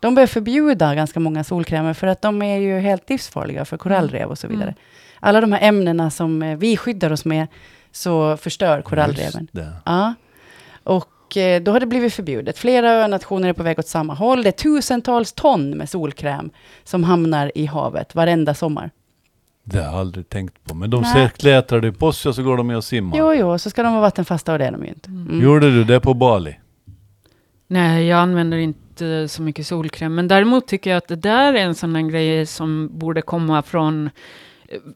Speaker 1: De börjar förbjuda ganska många solkrämer för att de är ju helt livsfarliga för korallrev och så vidare.
Speaker 2: Mm.
Speaker 1: Alla de här ämnena som eh, vi skyddar oss med så förstör korallreven. Ja. Och eh, då har det blivit förbjudet. Flera önationer är på väg åt samma håll. Det är tusentals ton med solkräm som hamnar i havet varenda sommar.
Speaker 3: Det har jag aldrig tänkt på. Men de ser klätrar det på sig och så går de med och simmar.
Speaker 1: Jo, jo, så ska de vara vattenfasta och det är de ju inte. Mm.
Speaker 3: Gjorde du det på Bali?
Speaker 2: Nej, jag använder inte så mycket solkräm. Men däremot tycker jag att det där är en sån där grej som borde komma från,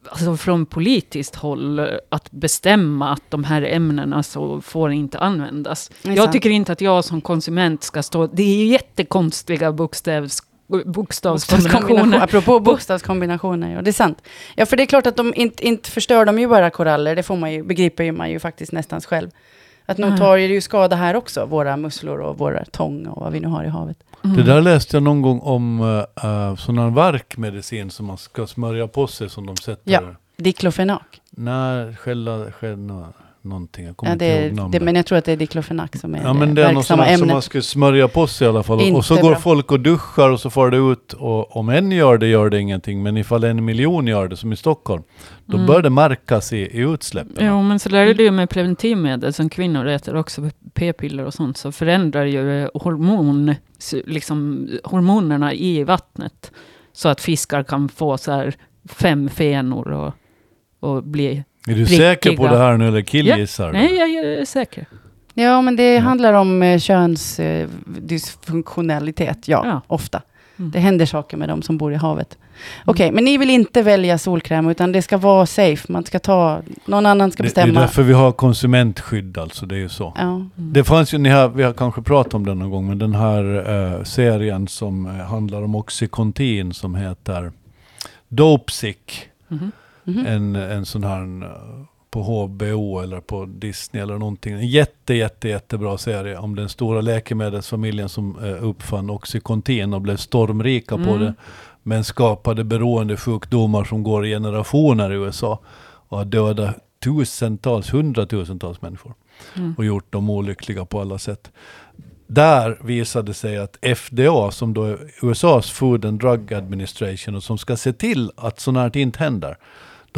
Speaker 2: alltså från politiskt håll. eh, Att bestämma att de här ämnena så får inte användas. Jag tycker inte att jag som konsument ska stå... Det är ju jättekonstiga bokstavs, bokstavskombinationer.
Speaker 1: Bokstavskombination- Apropå bokstavskombinationer, ja det är sant. Ja, för det är klart att de inte, inte förstör de ju bara koraller, det får man ju, begriper ju man ju faktiskt nästan själv. Att nog tar det ju skada här också, våra musslor och våra tång och vad vi nu har i havet.
Speaker 2: Mm.
Speaker 3: Det där läste jag någon gång om uh, sån här värkmedicin som man ska smörja på sig som de sätter.
Speaker 1: Ja. Diklofenak.
Speaker 3: Nej, skälla, skälla någonting. Jag kommer
Speaker 1: Ja,
Speaker 3: inte
Speaker 1: det,
Speaker 3: ihåg
Speaker 1: är-
Speaker 3: namnet.
Speaker 1: det, men jag tror att det är diklofenak som är
Speaker 3: Ja men det är något sånt som man ska smörja på sig i alla fall. och så
Speaker 1: Inte
Speaker 3: går
Speaker 1: bra.
Speaker 3: folk och duschar och så får det ut. Och om en gör det gör det ingenting. Men ifall en miljon gör det som i Stockholm. Då
Speaker 2: Mm.
Speaker 3: bör det märkas i, i utsläppen.
Speaker 2: Jo, men så där är det ju med preventivmedel som kvinnor äter också, p-piller och sånt, så förändrar ju eh, hormon, liksom, hormonerna i vattnet. Så att fiskar kan få så här fem fenor och, och bli...
Speaker 3: Är du
Speaker 2: Prickiga.
Speaker 3: säker på det här nu eller killgissar du?
Speaker 2: Nej, jag är säker.
Speaker 1: Ja, men det
Speaker 3: Ja.
Speaker 1: handlar om eh, könsdysfunktionalitet, ja,
Speaker 2: Ja.
Speaker 1: ofta.
Speaker 2: Mm.
Speaker 1: Det händer saker med dem som bor i havet. Okej, men ni vill inte välja solkräm, utan det ska vara safe. Man ska ta, någon annan ska
Speaker 3: Det, det är
Speaker 1: bestämma.
Speaker 3: därför vi har konsumentskydd alltså, det är ju så.
Speaker 1: ja.
Speaker 2: Mm.
Speaker 3: Det fanns ju, ni har, vi har kanske pratat om den någon gång, men den här eh, serien som eh, handlar om Oxycontin som heter Dopesick.
Speaker 2: Mhm.
Speaker 3: En, en sån här eh, på HBO eller på Disney eller någonting. En jätte, jätte, jättebra serie om den stora läkemedelsfamiljen som eh, uppfann Oxycontin och blev stormrika på
Speaker 2: Mm.
Speaker 3: det. Men skapade beroendesjukdomar som går i generationer i USA. Och har dödat tusentals, hundratusentals människor.
Speaker 2: Mm.
Speaker 3: Och gjort dem olyckliga på alla sätt. Där visade sig att FDA, som då är USAs Food and Drug Administration och som ska se till att sånt här inte händer.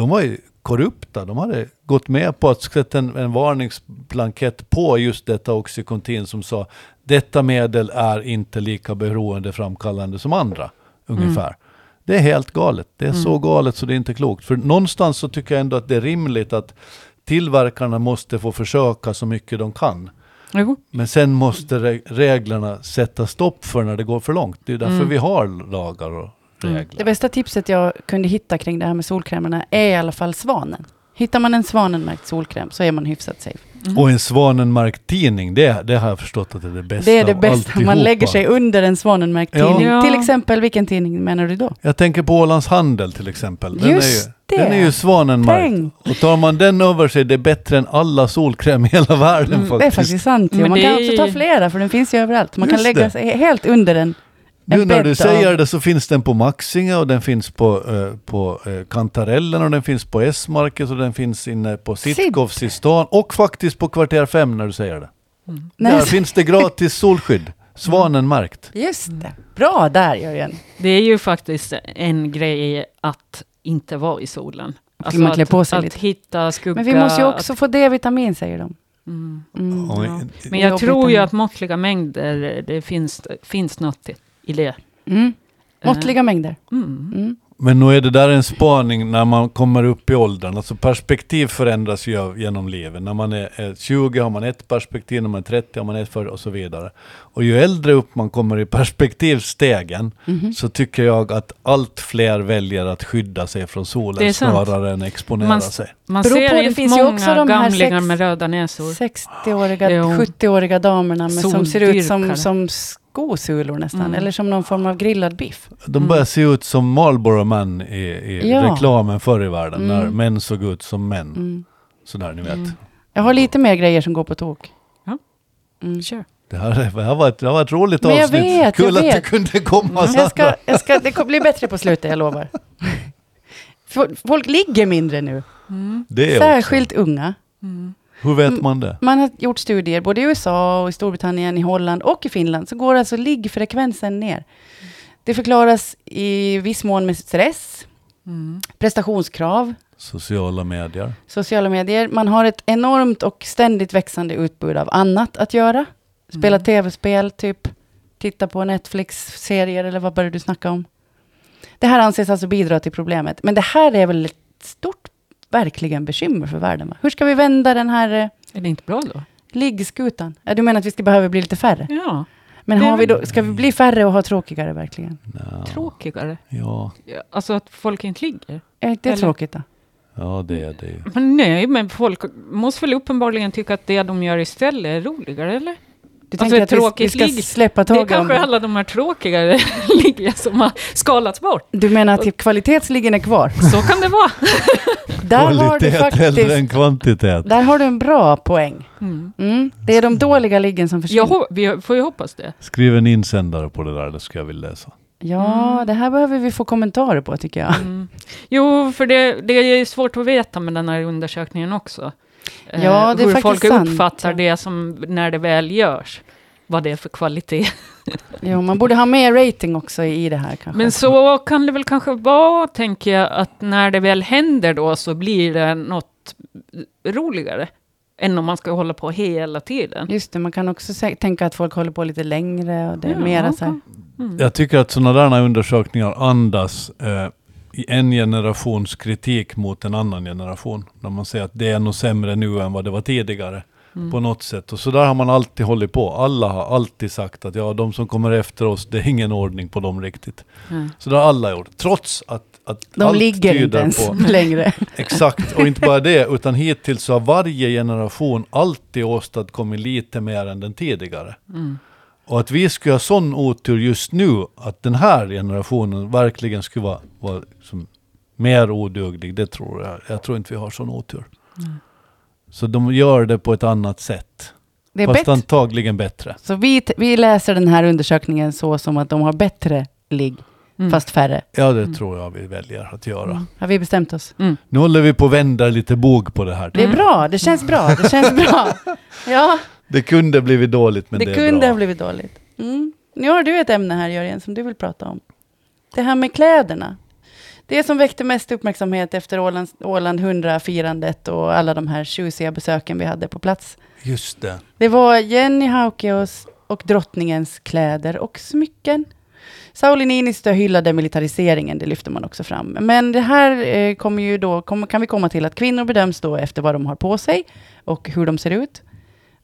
Speaker 3: De var ju korrupta. De hade gått med på att sätta en, en varningsblankett på just detta Oxycontin som sa detta medel är inte lika beroendeframkallande som andra. Ungefär. Det är helt galet. Det är så galet så det är inte klokt. För någonstans så tycker jag ändå att det är rimligt att tillverkarna måste få försöka så mycket de kan.
Speaker 2: Jo.
Speaker 3: Men sen måste re- reglerna sätta stopp för när det går för långt. Det är därför
Speaker 2: Mm.
Speaker 3: vi har lagar och
Speaker 2: Mm.
Speaker 3: Regler.
Speaker 1: Det bästa tipset jag kunde hitta kring det här med solkrämerna är i alla fall svanen. Hittar man en svanenmärkt solkräm så är man hyfsat safe.
Speaker 2: Mm.
Speaker 3: Och en svanenmärkt tidning, det, det har jag förstått att det är det bästa
Speaker 1: Det är det bästa. Man lägger sig under en svanenmärkt
Speaker 3: Ja.
Speaker 1: tidning.
Speaker 2: Ja.
Speaker 1: Till exempel, vilken tidning menar du då?
Speaker 3: Jag tänker på Ålands Handel till exempel. Den
Speaker 1: Just
Speaker 3: är ju,
Speaker 1: det.
Speaker 3: Den är ju svanenmärkt.
Speaker 1: Tänk.
Speaker 3: Och tar man den över sig, det är bättre än alla solkräm i hela världen
Speaker 2: Mm,
Speaker 3: faktiskt.
Speaker 1: Det är faktiskt sant.
Speaker 2: Men
Speaker 1: Man kan också ta flera, för den finns ju överallt. Man kan
Speaker 3: Just
Speaker 1: lägga
Speaker 3: det.
Speaker 1: sig helt under den.
Speaker 3: Nu när du säger det så finns den på Maxinge och den finns på, eh, på eh, Kantarellen och den finns på S-market och den finns inne på Sitkovs i stan och faktiskt på kvarter 5 när du säger det.
Speaker 1: Nej,
Speaker 3: Där finns det gratis solskydd. Svanenmärkt.
Speaker 1: Just det. Bra där Jörgen.
Speaker 2: Det är ju faktiskt en grej att inte vara i solen. Alltså
Speaker 1: man klä
Speaker 2: att,
Speaker 1: på sig
Speaker 2: att
Speaker 1: lite.
Speaker 2: hitta skugga.
Speaker 1: Men vi måste ju också få D-vitamin säger de.
Speaker 2: Att, mm.
Speaker 1: Mm.
Speaker 2: Ja. Men jag tror ju att måttliga mängder, det finns, finns något i- det.
Speaker 1: Mm. Måttliga mängder.
Speaker 2: Mm.
Speaker 1: Mm.
Speaker 3: Men nu är det där en spaning när man kommer upp i åldern. Alltså perspektiv förändras ju genom livet. När man är är 20 har man ett perspektiv, när man är 30 har man ett för och så vidare. Och ju äldre upp man kommer i perspektivstegen
Speaker 1: Mhm.
Speaker 3: så tycker jag att allt fler väljer att skydda sig från solen snarare än exponera
Speaker 2: Man-
Speaker 3: sig.
Speaker 2: Man
Speaker 1: Beror
Speaker 2: ser
Speaker 1: på, det
Speaker 2: inte
Speaker 1: finns ju också de här sex-
Speaker 2: med röda näsor.
Speaker 1: 60-åriga,
Speaker 2: Jo.
Speaker 1: 70-åriga damerna med, som ser ut som, som skosulor nästan.
Speaker 2: Mm.
Speaker 1: Eller som någon form av grillad biff.
Speaker 3: De
Speaker 2: Mm.
Speaker 3: börjar se ut som Marlboro Man i, i
Speaker 1: Ja.
Speaker 3: reklamen förr i världen.
Speaker 1: Mm.
Speaker 3: När män såg ut som män.
Speaker 1: Mm.
Speaker 3: Sådär ni vet.
Speaker 2: Mm.
Speaker 1: Jag har lite mer grejer som går på tok.
Speaker 2: Ja.
Speaker 1: Mm.
Speaker 2: Kör.
Speaker 3: Det, här, det, här var ett, det här var ett roligt
Speaker 1: Men jag
Speaker 3: avsnitt.
Speaker 1: vet,
Speaker 3: Kul
Speaker 1: jag
Speaker 3: att
Speaker 1: vet.
Speaker 3: du kunde komma
Speaker 1: Jag ska, jag ska, det kommer bli bättre på slutet, jag lovar. Folk- ligger mindre nu.
Speaker 2: Mm.
Speaker 3: Det är
Speaker 1: Särskilt unga.
Speaker 2: Mm.
Speaker 3: Också. Hur vet man det?
Speaker 1: Man har gjort studier både i USA och i Storbritannien, i Holland och i Finland. Så går alltså liggfrekvensen ner. Det förklaras i viss mån med stress,
Speaker 2: Mm.
Speaker 1: prestationskrav,
Speaker 3: Sociala medier.
Speaker 1: sociala medier. Man har ett enormt och ständigt växande utbud av annat att göra. Spela
Speaker 2: Mm.
Speaker 1: tv-spel, typ. Titta på Netflix-serier eller vad började du snacka om? Det här anses alltså bidra till problemet. Men det här är väl ett stort, verkligen bekymmer för världen? Va? Hur ska vi vända den här eh,
Speaker 2: Är det inte bra då?
Speaker 1: liggskutan? Ja, du menar att vi ska behöva bli lite färre?
Speaker 2: Ja,
Speaker 1: Men har vi då, ska vi bli färre och ha tråkigare verkligen?
Speaker 3: Nja,
Speaker 2: tråkigare.
Speaker 3: Ja,
Speaker 2: Ja, Alltså att folk inte ligger.
Speaker 1: Är det
Speaker 2: Eller-
Speaker 1: tråkigt då?
Speaker 3: ja, det är det ju.
Speaker 2: Men nej, men folk måste väl uppenbarligen tycka att det de gör istället är roligare, eller?
Speaker 1: Du
Speaker 2: Alltså,
Speaker 1: tänker att vi, vi ska
Speaker 2: ligg,
Speaker 1: släppa
Speaker 2: Det är
Speaker 1: taget om
Speaker 2: kanske alla de här tråkigare (laughs) liggen som har skalats bort.
Speaker 1: Du menar att typ kvalitetsliggen är kvar?
Speaker 2: Så kan det vara. (laughs)
Speaker 1: Där har du
Speaker 3: Kvalitet hellre
Speaker 1: faktiskt...
Speaker 3: än kvantitet.
Speaker 1: Där har du en bra poäng.
Speaker 2: Mm.
Speaker 1: Mm. Det är de dåliga liggen som försvinner.
Speaker 2: Jag, vi får ju hoppas det.
Speaker 3: Skriv en insändare på det där, det ska jag vilja läsa.
Speaker 1: Ja,
Speaker 2: Mm.
Speaker 1: det här behöver vi få kommentarer på tycker jag.
Speaker 2: Mm. Jo, för det, det är svårt att veta med den här undersökningen också. Eh,
Speaker 1: Ja, det är
Speaker 2: hur
Speaker 1: faktiskt
Speaker 2: folk
Speaker 1: sant,
Speaker 2: uppfattar det som när det väl görs. Vad det är för kvalitet. (laughs)
Speaker 1: Jo, man borde ha mer rating också i det här kanske.
Speaker 2: Men så kan det väl kanske vara, tänker jag, att när det väl händer då så blir det något roligare. Än om man ska hålla på hela tiden.
Speaker 1: Just det, man kan också tänka att folk håller på lite längre och det är
Speaker 2: Ja,
Speaker 1: mera så här.
Speaker 2: Mm.
Speaker 3: Jag tycker att sådana där undersökningar andas eh, en generations kritik mot en annan generation. När man säger att det är nog sämre nu än vad det var tidigare. på något sätt. Och så där har man alltid hållit på. Alla har alltid sagt att ja, de som kommer efter oss, det är ingen ordning på dem riktigt.
Speaker 2: Mm.
Speaker 3: Så det har alla gjort. Trots att, att
Speaker 1: De
Speaker 3: allt
Speaker 1: ligger inte
Speaker 3: tyder
Speaker 1: ens
Speaker 3: på... (laughs)
Speaker 1: längre. (laughs)
Speaker 3: Exakt, och inte bara det, utan hittills så har varje generation alltid åstadkommit lite mer än den tidigare.
Speaker 2: Mm.
Speaker 3: Och att vi skulle ha sån otur just nu, att den här generationen verkligen skulle vara, vara som mer oduglig, det tror jag. Jag tror inte vi har sån otur. Så de gör det på ett annat sätt.
Speaker 1: Det är
Speaker 3: Fast
Speaker 1: bättre.
Speaker 3: antagligen bättre.
Speaker 1: Så vi, t- vi läser den här undersökningen så som att de har bättre ligg,
Speaker 2: Mm.
Speaker 1: fast färre.
Speaker 3: Ja, det tror jag vi väljer att göra.
Speaker 1: Mm. Har vi bestämt oss?
Speaker 2: Mm.
Speaker 3: Nu håller vi på att vända lite bog på det här.
Speaker 1: Det är bra, det känns bra, det känns bra. (laughs) Ja,
Speaker 3: Det kunde blivit dåligt, men
Speaker 1: det,
Speaker 3: det, är
Speaker 1: kunde
Speaker 3: bra.
Speaker 1: ha blivit dåligt. Mm. Nu har du ett ämne här Jörgen som du vill prata om. Det här med kläderna. Det som väckte mest uppmärksamhet efter Åland, Åland 100-firandet och alla de här tjusiga besöken vi hade på plats.
Speaker 3: Just det.
Speaker 1: Det var Jenny Haukeos och drottningens kläder och smycken. Sauli Niinistö hyllade militariseringen, det lyfter man också fram. Men det här eh, kommer ju då, kom, kan vi komma till att kvinnor bedöms då efter vad de har på sig och hur de ser ut.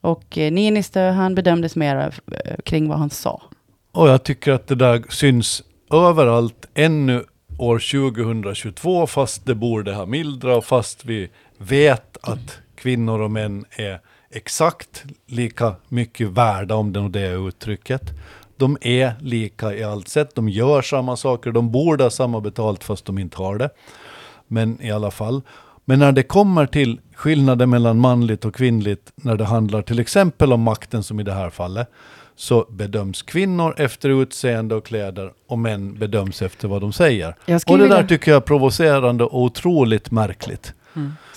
Speaker 1: Och eh, Niinistö, han bedömdes mer eh, kring vad han sa.
Speaker 3: Och jag tycker att det där syns överallt ännu år 2022 fast det borde ha mildrat och fast vi vet att kvinnor och män är exakt lika mycket värda om det är det är uttrycket. De är lika i allt sätt, de gör samma saker, de borde ha samma betalt fast de inte har det. Men i alla fall. Men när det kommer till skillnaden mellan manligt och kvinnligt, när det handlar till exempel om makten som i det här fallet, så bedöms kvinnor efter utseende och kläder och män bedöms efter vad de säger. Och det där tycker jag är provocerande och otroligt märkligt.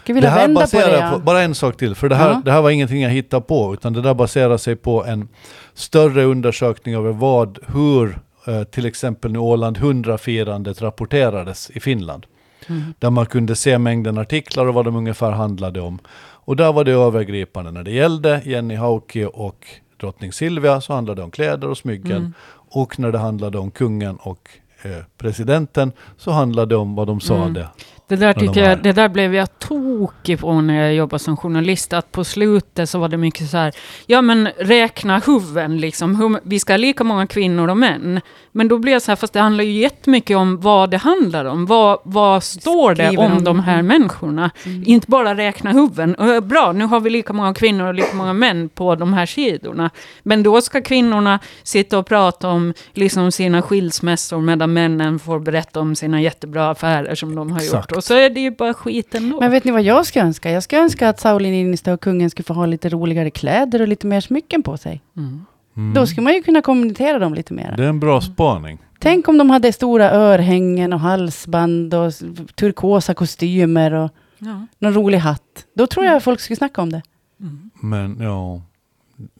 Speaker 1: vilja
Speaker 3: det här
Speaker 1: vända på
Speaker 3: baserar
Speaker 1: det. Ja.
Speaker 3: på, bara en sak till, för det här,
Speaker 1: Ja.
Speaker 3: det här var ingenting jag hittade på, utan det där baserar sig på en större undersökning över vad, hur eh, till exempel nu Åland 100-firandet rapporterades i Finland.
Speaker 1: Mm.
Speaker 3: Där man kunde se mängden artiklar och vad de ungefär handlade om. Och där var det övergripande. När det gällde Jenny Hauki och drottning Silvia så handlade det om kläder och smycken.
Speaker 2: Mm.
Speaker 3: Och när det handlade om kungen och eh, presidenten så handlade det om vad de sa
Speaker 2: Mm.
Speaker 3: Det.
Speaker 2: Där,
Speaker 3: här.
Speaker 2: jag, det där blev jag tokig på när jag jobbade som journalist. Att på slutet så var det mycket så här, ja men räkna huvuden liksom. Hur, vi ska ha lika många kvinnor och män. Men då blir jag så här, fast det handlar ju jättemycket om vad det handlar om. Vad, vad står det
Speaker 1: Skriver
Speaker 2: om
Speaker 1: de.
Speaker 2: här människorna?
Speaker 1: Mm.
Speaker 2: Inte bara räkna huvuden. Och, Bra, nu har vi lika många kvinnor och lika många män på de här sidorna. Men då ska kvinnorna sitta och prata om liksom sina skilsmässor medan männen får berätta om sina jättebra affärer som de har
Speaker 3: Exakt.
Speaker 2: gjort. Och så är det ju bara skit ändå.
Speaker 1: Men vet ni vad jag ska önska? Jag ska önska att Sauli Niinistö och kungen skulle få ha lite roligare kläder och lite mer smycken på sig.
Speaker 2: Mm.
Speaker 3: Mm.
Speaker 1: Då skulle man ju kunna kommentera dem lite mer.
Speaker 3: Det är en bra spaning.
Speaker 1: Tänk om de hade stora örhängen och halsband och turkosa kostymer och
Speaker 2: Ja.
Speaker 1: någon rolig hatt. Då tror jag folk skulle snacka om det.
Speaker 2: Mm.
Speaker 3: Men ja,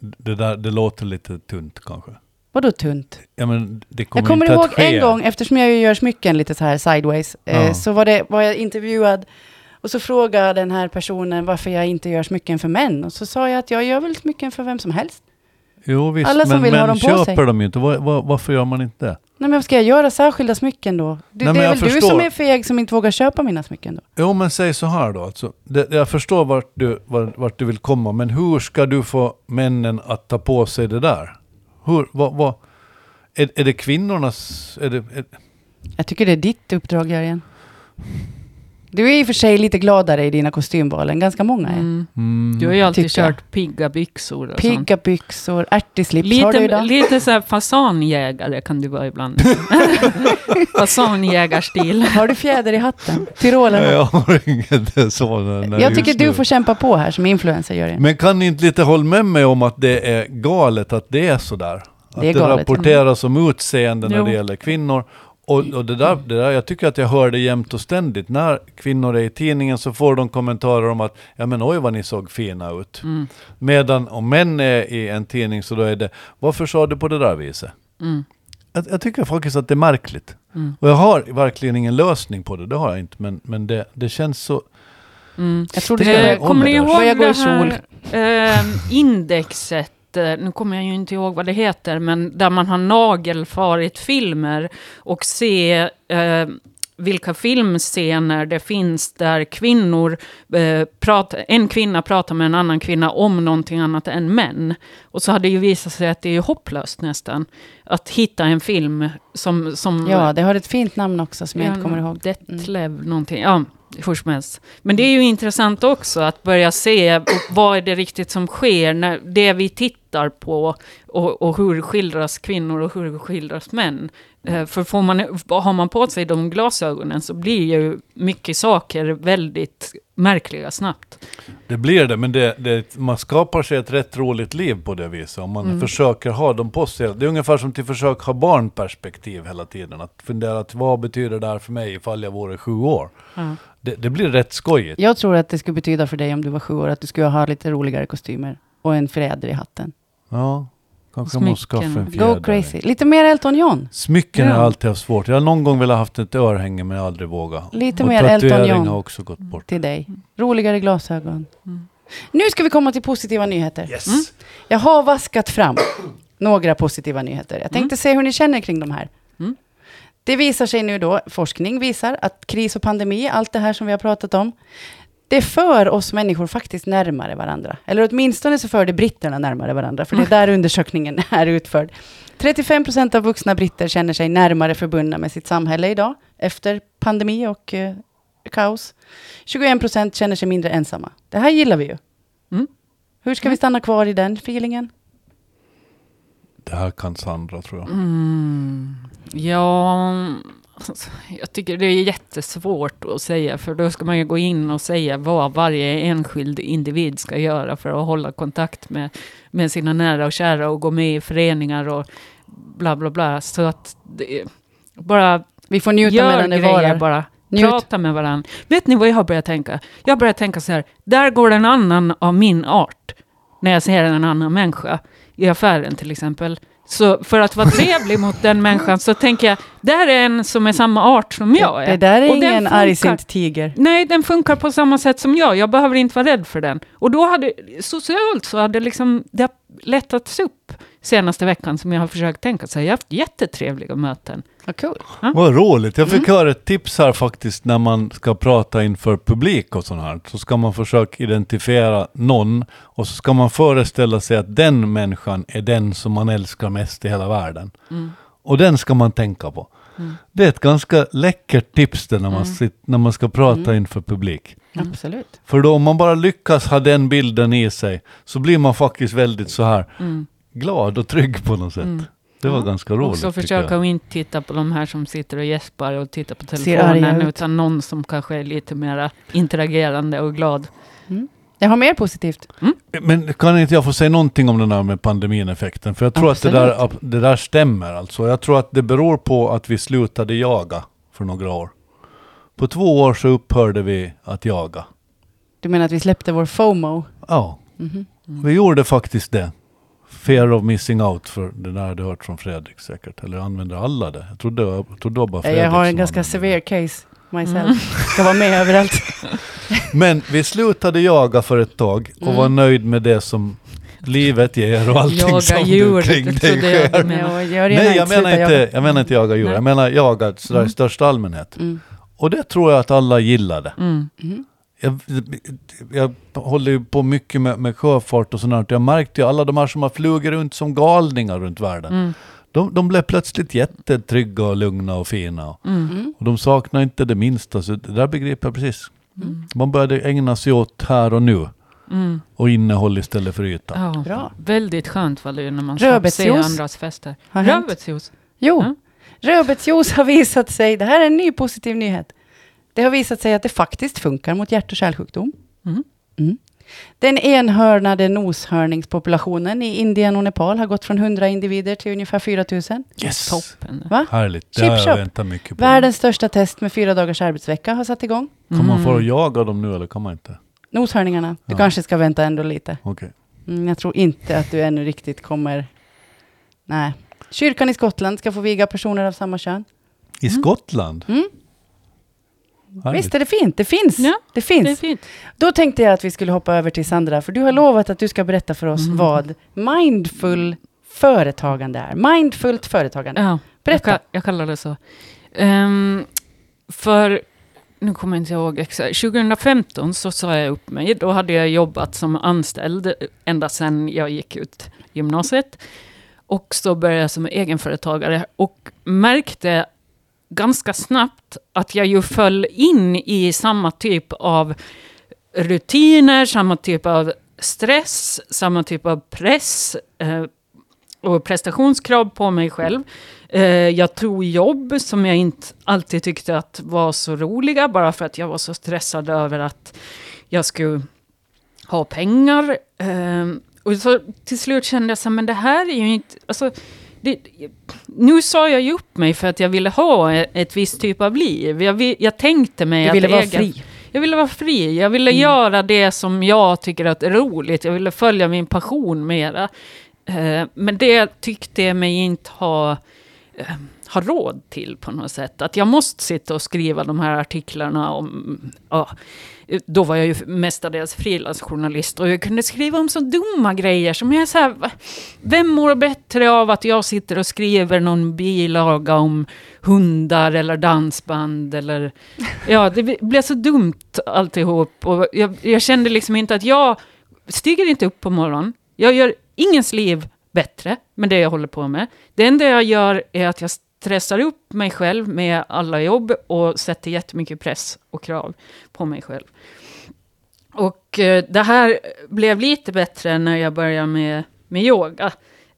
Speaker 3: det, där, det låter lite tunt kanske.
Speaker 1: Vadå tunt?
Speaker 3: Ja, men det kommer
Speaker 1: Jag kommer
Speaker 3: inte
Speaker 1: ihåg
Speaker 3: att ske.
Speaker 1: en gång, eftersom jag gör smycken lite så här sideways, eh,
Speaker 3: Ja.
Speaker 1: så var, det, var jag intervjuad och så frågade den här personen varför jag inte gör smycken för män. Och så sa jag att jag gör väl smycken för vem som helst.
Speaker 3: Jo visst,
Speaker 1: Alla som
Speaker 3: men,
Speaker 1: vill ha
Speaker 3: men
Speaker 1: dem på
Speaker 3: köper
Speaker 1: sig.
Speaker 3: de ju inte. Var, var, varför gör man inte det?
Speaker 1: Nej men ska jag göra särskilda smycken då? Du,
Speaker 3: Nej,
Speaker 1: det är väl du
Speaker 3: förstår.
Speaker 1: som är feg som inte vågar köpa mina smycken då?
Speaker 3: Jo men säg så här då. Alltså, det, jag förstår vart du, vart, vart du vill komma, men hur ska du få männen att ta på sig det där? Hur, vad, vad, är, är det kvinnornas... Är det, är,
Speaker 1: Jag tycker det är ditt uppdrag Jörgen. Du är i och för sig lite gladare i dina kostymval än ganska många är.
Speaker 2: Mm.
Speaker 3: mm,
Speaker 2: Du har ju alltid
Speaker 1: tycker
Speaker 2: kört pigga byxor och sånt.
Speaker 1: Pigga byxor, ärtislips har du
Speaker 2: Lite,
Speaker 1: idag.
Speaker 2: lite så här fasanjägare kan du vara ibland. (laughs) Fasanjägarstil.
Speaker 1: Har du fjäder i hatten? Tyrolen?
Speaker 3: Jag har inget sådant.
Speaker 1: Jag tycker du får kämpa på här som influencer Jörgen.
Speaker 3: Men kan ni inte lite hålla med mig om att det är galet att det är sådär? Att
Speaker 1: Det är
Speaker 3: det,
Speaker 1: galet, ja.
Speaker 3: rapporteras om utseende när
Speaker 2: Jo.
Speaker 3: det gäller kvinnor. Och, och det, där, det där, jag tycker att jag hör det jämt och ständigt. När kvinnor är i tidningen så får de kommentarer om att ja men oj vad ni såg fina ut.
Speaker 2: Mm.
Speaker 3: Medan om män är i en tidning så då är det varför sa du på det där viset?
Speaker 2: Mm.
Speaker 3: Jag, jag tycker faktiskt att det är märkligt.
Speaker 2: Mm.
Speaker 3: Och jag har verkligen ingen lösning på det, det har jag inte. Men, men det, det känns så...
Speaker 2: Mm.
Speaker 1: Jag tror
Speaker 3: Det.
Speaker 2: Eh, kommer ni ihåg det här eh, indexet? Eh, Nu kommer jag ju inte ihåg vad det heter, men där man har nagelfarit filmer och se eh, vilka filmscener det finns där kvinnor eh, pratar, en kvinna pratar med en annan kvinna om någonting annat än män. Och så har det ju visat sig att det är hopplöst nästan. Att hitta en film som... som
Speaker 1: Ja, det har ett fint namn också som jag inte kommer ihåg.
Speaker 2: Detlev någonting. Ja, hur som helst. Men det är ju intressant också att börja se vad är det riktigt som sker när det vi tittar på och, och hur skildras kvinnor och hur skildras män. Eh, För får man, har man på sig de glasögonen så blir ju mycket saker väldigt märkliga snabbt.
Speaker 3: Det blir det, men det, det, man skapar sig ett rätt roligt liv på det viset. Om man
Speaker 2: Mm.
Speaker 3: försöker ha dem på sig. Det är ungefär som till försök ha barnperspektiv hela tiden. Att fundera att vad betyder det här för mig ifall jag vore sju år?
Speaker 2: Ja.
Speaker 3: Det, det blir rätt skojigt.
Speaker 1: Jag tror att det skulle betyda för dig om du var sju år att du skulle ha lite roligare kostymer och en fjäder i hatten.
Speaker 3: Ja, kanske man måste skaffa en
Speaker 2: Smycken.
Speaker 3: fjäder.
Speaker 1: Go crazy. Lite mer Elton John.
Speaker 3: Smycken har
Speaker 2: Ja.
Speaker 3: jag alltid haft svårt. Jag har någon gång velat haft ett örhänge men jag har aldrig vågat.
Speaker 1: Lite
Speaker 3: och
Speaker 1: mer Elton John.
Speaker 3: har också gått bort.
Speaker 1: till dig. Roligare glasögon.
Speaker 2: Mm.
Speaker 1: Nu ska vi komma till positiva nyheter.
Speaker 3: Yes!
Speaker 2: Mm.
Speaker 1: Jag har vaskat fram några positiva nyheter. Jag tänkte se hur ni känner kring de här.
Speaker 2: Mm.
Speaker 1: Det visar sig nu då, forskning visar att kris och pandemi, allt det här som vi har pratat om, det för oss människor faktiskt närmare varandra. Eller åtminstone så för det britterna närmare varandra, för det är (laughs) där undersökningen (laughs) är utförd. 35 procent av vuxna britter känner sig närmare förbundna med sitt samhälle idag, efter pandemi och eh, kaos. 21 procent känner sig mindre ensamma. Det här gillar vi ju.
Speaker 2: Mm.
Speaker 1: Hur ska vi stanna kvar i den feelingen?
Speaker 3: Det här kan Sandra tror jag.
Speaker 2: Mm. Ja, alltså, jag tycker det är jättesvårt att säga, för då ska man ju gå in och säga vad varje enskild individ ska göra för att hålla kontakt med, med sina nära och kära och gå med i föreningar och bla bla bla. Så att det, bara
Speaker 1: Vi får njuta
Speaker 2: gör
Speaker 1: medan det varar.
Speaker 2: bara.
Speaker 1: Njut.
Speaker 2: Prata med varandra. Vet ni vad jag har börjat tänka? Jag har börjat tänka så här, där går en annan av min art. När jag ser en annan människa, i affären till exempel. Så för att vara trevlig mot den människan så tänker jag, där är en som är samma art som jag är.
Speaker 1: Det där är
Speaker 2: Och
Speaker 1: ingen
Speaker 2: funkar.
Speaker 1: argsint tiger.
Speaker 2: Nej, den funkar på samma sätt som jag. Jag behöver inte vara rädd för den. Och då hade, socialt så hade liksom, det lättats upp senaste veckan som jag har försökt tänka så. Jag har haft jättetrevliga möten.
Speaker 1: Vad kul.
Speaker 3: Vad roligt. Jag fick
Speaker 1: Mm.
Speaker 3: höra ett tips här faktiskt när man ska prata inför publik och sånt här. Så ska man försöka identifiera någon och så ska man föreställa sig att den människan är den som man älskar mest i hela världen.
Speaker 2: Mm.
Speaker 3: Och den ska man tänka på.
Speaker 2: Mm.
Speaker 3: Det är ett ganska läckert tips det när man, sit, när man ska prata
Speaker 1: Mm.
Speaker 3: inför publik.
Speaker 2: Mm.
Speaker 1: Absolut.
Speaker 3: För då om man bara lyckas ha den bilden i sig så blir man faktiskt väldigt så här
Speaker 2: Mm.
Speaker 3: glad och trygg på något sätt.
Speaker 2: Mm.
Speaker 3: Det var
Speaker 1: Ja.
Speaker 3: ganska roligt.
Speaker 2: Också
Speaker 3: tycker
Speaker 2: försöka att inte titta på de här som sitter och gäspar och tittar på telefonen,
Speaker 1: ut.
Speaker 2: utan någon som kanske är lite mer interagerande och glad.
Speaker 1: Jag har mer positivt.
Speaker 3: Men kan inte jag få säga någonting om den här med pandemineffekten? För jag tror att det där, det där stämmer alltså. Jag tror att det beror på att vi slutade jaga för några år. På två år så upphörde vi att jaga.
Speaker 1: Du menar att vi släppte vår FOMO?
Speaker 3: Ja,
Speaker 1: Mhm.
Speaker 3: vi gjorde faktiskt det. Fear of missing out, för det där hade jag hört från Fredrik säkert. Eller använder alla det? Jag trodde, jag trodde det var bara Fredrik
Speaker 1: Jag har en ganska severe case myself. Ska vara med (laughs) överallt.
Speaker 3: Men vi slutade jaga för ett tag och
Speaker 1: Mm.
Speaker 3: var nöjd med det som livet ger och allting
Speaker 2: Jaga
Speaker 3: som
Speaker 2: djur,
Speaker 3: kring
Speaker 2: det
Speaker 3: dig
Speaker 2: jag
Speaker 3: sker.
Speaker 2: du
Speaker 1: jag redan
Speaker 3: Nej, jag menar, inte,
Speaker 1: jaga.
Speaker 3: jag menar inte jaga djur.
Speaker 2: Nej.
Speaker 3: Jag menar jaga sådär i
Speaker 2: Mm.
Speaker 3: största allmänhet.
Speaker 1: Mm.
Speaker 3: Och det tror jag att alla gillade.
Speaker 2: Mm.
Speaker 3: Jag, jag håller ju på mycket med, med sjöfart och sånt där. Jag märkte ju alla de här som har flugit runt som galningar runt världen.
Speaker 2: Mm.
Speaker 3: De, de blev plötsligt jättetrygga och lugna och fina.
Speaker 2: Mm.
Speaker 1: Mm.
Speaker 3: Och de saknar inte det minsta. Så det där begriper jag precis.
Speaker 2: Mm.
Speaker 3: Man började ägna sig åt här och nu.
Speaker 2: Mm.
Speaker 3: Och innehåll istället för yta.
Speaker 2: Ja,
Speaker 1: Bra.
Speaker 2: Väldigt skönt var det ju när man slapp se
Speaker 1: Rödbetsjuice
Speaker 2: andras fester. Rödbetsjuice.
Speaker 1: Jo,
Speaker 2: Ja.
Speaker 1: rödbetsjuice har visat sig, det här är en ny positiv nyhet. Det har visat sig att det faktiskt funkar mot hjärt och kärlsjukdom.
Speaker 2: Mm.
Speaker 1: Mm. Den enhörnade noshörningspopulationen i Indien och Nepal har gått från 100 individer till ungefär 4 000.
Speaker 3: Yes!
Speaker 2: Toppen.
Speaker 1: Va?
Speaker 3: Härligt. Det har jag väntat mycket på.
Speaker 1: Världens största test med fyra dagars arbetsvecka har satt igång.
Speaker 3: Kan man få
Speaker 2: Mm.
Speaker 3: jaga dem nu eller kan man inte?
Speaker 1: Noshörningarna, du
Speaker 3: Ja.
Speaker 1: kanske ska vänta ändå lite.
Speaker 3: Okej.
Speaker 1: Mm, jag tror inte att du ännu riktigt kommer... Nej. Kyrkan i Skottland ska få viga personer av samma kön.
Speaker 3: I
Speaker 2: Mm.
Speaker 3: Skottland?
Speaker 1: Mm.
Speaker 3: Härligt.
Speaker 1: Visst är det fint? Det finns.
Speaker 2: Ja,
Speaker 1: det
Speaker 2: Det
Speaker 1: finns.
Speaker 2: är fint.
Speaker 1: Då tänkte jag att vi skulle hoppa över till Sandra, för du har lovat att du ska berätta för oss
Speaker 2: Mm.
Speaker 1: vad mindful företagande är. Mindfullt företagande.
Speaker 2: Ja, jag,
Speaker 1: Berätta.
Speaker 2: ka- jag kallar det så. Ehm, för, nu kommer jag inte ihåg exakt, 2015 så sa jag upp mig. Då hade jag jobbat som anställd ända sedan jag gick ut gymnasiet. Och så började jag som egenföretagare och märkte ganska snabbt att jag ju föll in i samma typ av rutiner, samma typ av stress, samma typ av press eh, och prestationskrav på mig själv. Eh, jag tog jobb som jag inte alltid tyckte att var så roliga, bara för att jag var så stressad över att jag skulle ha pengar. Eh, och så till slut kände jag så men det här är ju inte... Alltså, det, nu sa jag ju upp mig för att jag ville ha ett, visst typ av liv. Jag, jag tänkte mig
Speaker 1: Du
Speaker 2: att
Speaker 1: ville vara
Speaker 2: egen-
Speaker 1: fri.
Speaker 2: jag ville vara fri. Jag ville
Speaker 1: Mm.
Speaker 2: göra det som jag tycker att är roligt. Jag ville följa min passion mera. Eh, men det tyckte jag mig inte ha, Eh, har råd till på något sätt. Att jag måste sitta och skriva de här artiklarna om... Ja, då var jag ju mestadels frilansjournalist och jag kunde skriva om så dumma grejer som jag så här, Vem mår bättre av att jag sitter och skriver någon bilaga om hundar eller dansband eller... Ja, det blev så dumt alltihop. Och jag, jag kände liksom inte att jag stiger inte upp på morgonen. Jag gör ingens liv bättre med det jag håller på med. Det enda jag gör är att jag stressar upp mig själv med alla jobb och sätter jättemycket press och krav på mig själv. Och eh, det här blev lite bättre när jag började med, med yoga.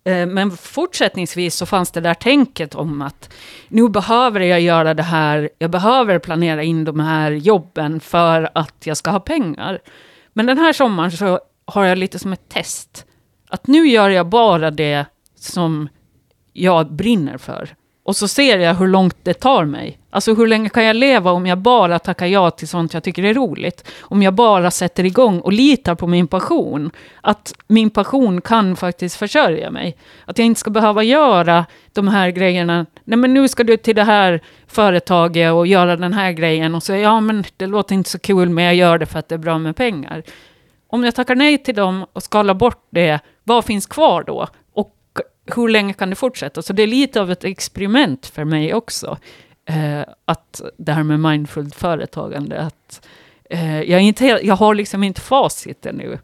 Speaker 2: Eh, men fortsättningsvis så fanns det där tänket om att nu behöver jag göra det här, jag behöver planera in de här jobben för att jag ska ha pengar. Men den här sommaren så har jag lite som ett test. Att nu gör jag bara det som jag brinner för. Och så ser jag hur långt det tar mig. Alltså hur länge kan jag leva om jag bara tackar ja till sånt jag tycker är roligt? Om jag bara sätter igång och litar på min passion. Att min passion kan faktiskt försörja mig. Att jag inte ska behöva göra de här grejerna. Nej men nu ska du till det här företaget och göra den här grejen. Och så ja men det låter inte så kul men jag gör det för att det är bra med pengar. Om jag tackar nej till dem och skalar bort det, vad finns kvar då? Och hur länge kan det fortsätta? Så det är lite av ett experiment för mig också. Eh, att det här med mindfullt företagande. Att, eh, jag, inte, jag har liksom inte facit ännu.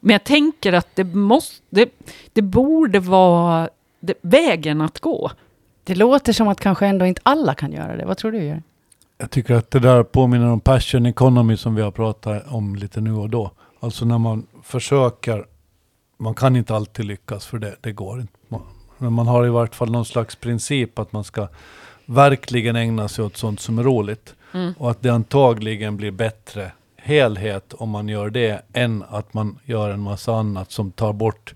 Speaker 2: Men jag tänker att det, måste, det, det borde vara det, vägen att gå.
Speaker 1: Det låter som att kanske ändå inte alla kan göra det. Vad tror du, Gör?
Speaker 3: Jag tycker att det där påminner om passion economy som vi har pratat om lite nu och då. Alltså när man försöker, man kan inte alltid lyckas för det, det går inte. Man, men man har i vart fall någon slags princip att man ska verkligen ägna sig åt sånt som är roligt.
Speaker 2: Mm.
Speaker 3: Och att det antagligen blir bättre helhet om man gör det än att man gör en massa annat som tar bort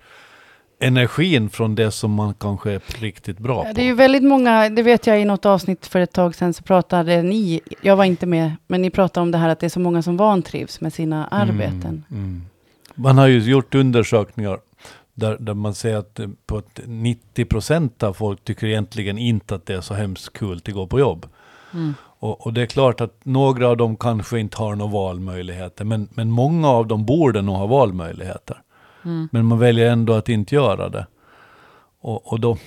Speaker 3: energin från det som man kanske är riktigt bra på.
Speaker 1: Det är ju väldigt många, det vet jag i något avsnitt för ett tag sedan så pratade ni, jag var inte med, men ni pratade om det här att det är så många som vantrivs med sina arbeten.
Speaker 3: Mm, mm. Man har ju gjort undersökningar där, där man säger att på ett 90 procent av folk tycker egentligen inte att det är så hemskt kul att gå på jobb.
Speaker 2: Mm.
Speaker 3: Och, och det är klart att några av dem kanske inte har några valmöjligheter, men, men många av dem borde nog ha valmöjligheter.
Speaker 2: Mm.
Speaker 3: Men man väljer ändå att inte göra det. Och, och då...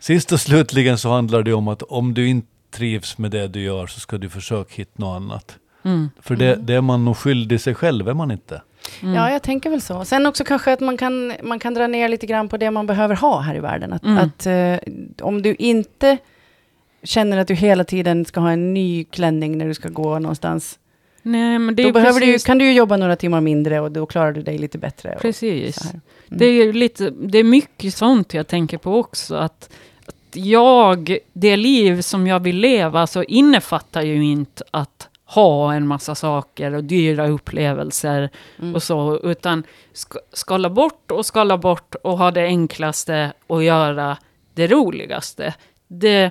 Speaker 3: Sist och slutligen så handlar det om att om du inte trivs med det du gör så ska du försöka hitta något annat.
Speaker 2: Mm.
Speaker 3: För det, det är man nog skyldig sig själv, är man inte?
Speaker 2: Mm.
Speaker 1: Ja, jag tänker väl så. Sen också kanske att man kan, man kan dra ner lite grann på det man behöver ha här i världen. Att,
Speaker 2: Mm.
Speaker 1: att eh, om du inte känner att du hela tiden ska ha en ny klänning när du ska gå någonstans,
Speaker 2: Nej, men det
Speaker 1: då behöver du, ju-
Speaker 2: precis,
Speaker 1: kan du ju jobba några timmar mindre och då klarar du dig lite bättre.
Speaker 2: precis.
Speaker 1: Mm.
Speaker 2: Det är lite, det är mycket sånt jag tänker på också. Att, att jag, det liv som jag vill leva, så innefattar ju inte att ha en massa saker och dyra upplevelser
Speaker 1: Mm.
Speaker 2: och så, utan sk- skala bort och skala bort och ha det enklaste och göra det roligaste. Det,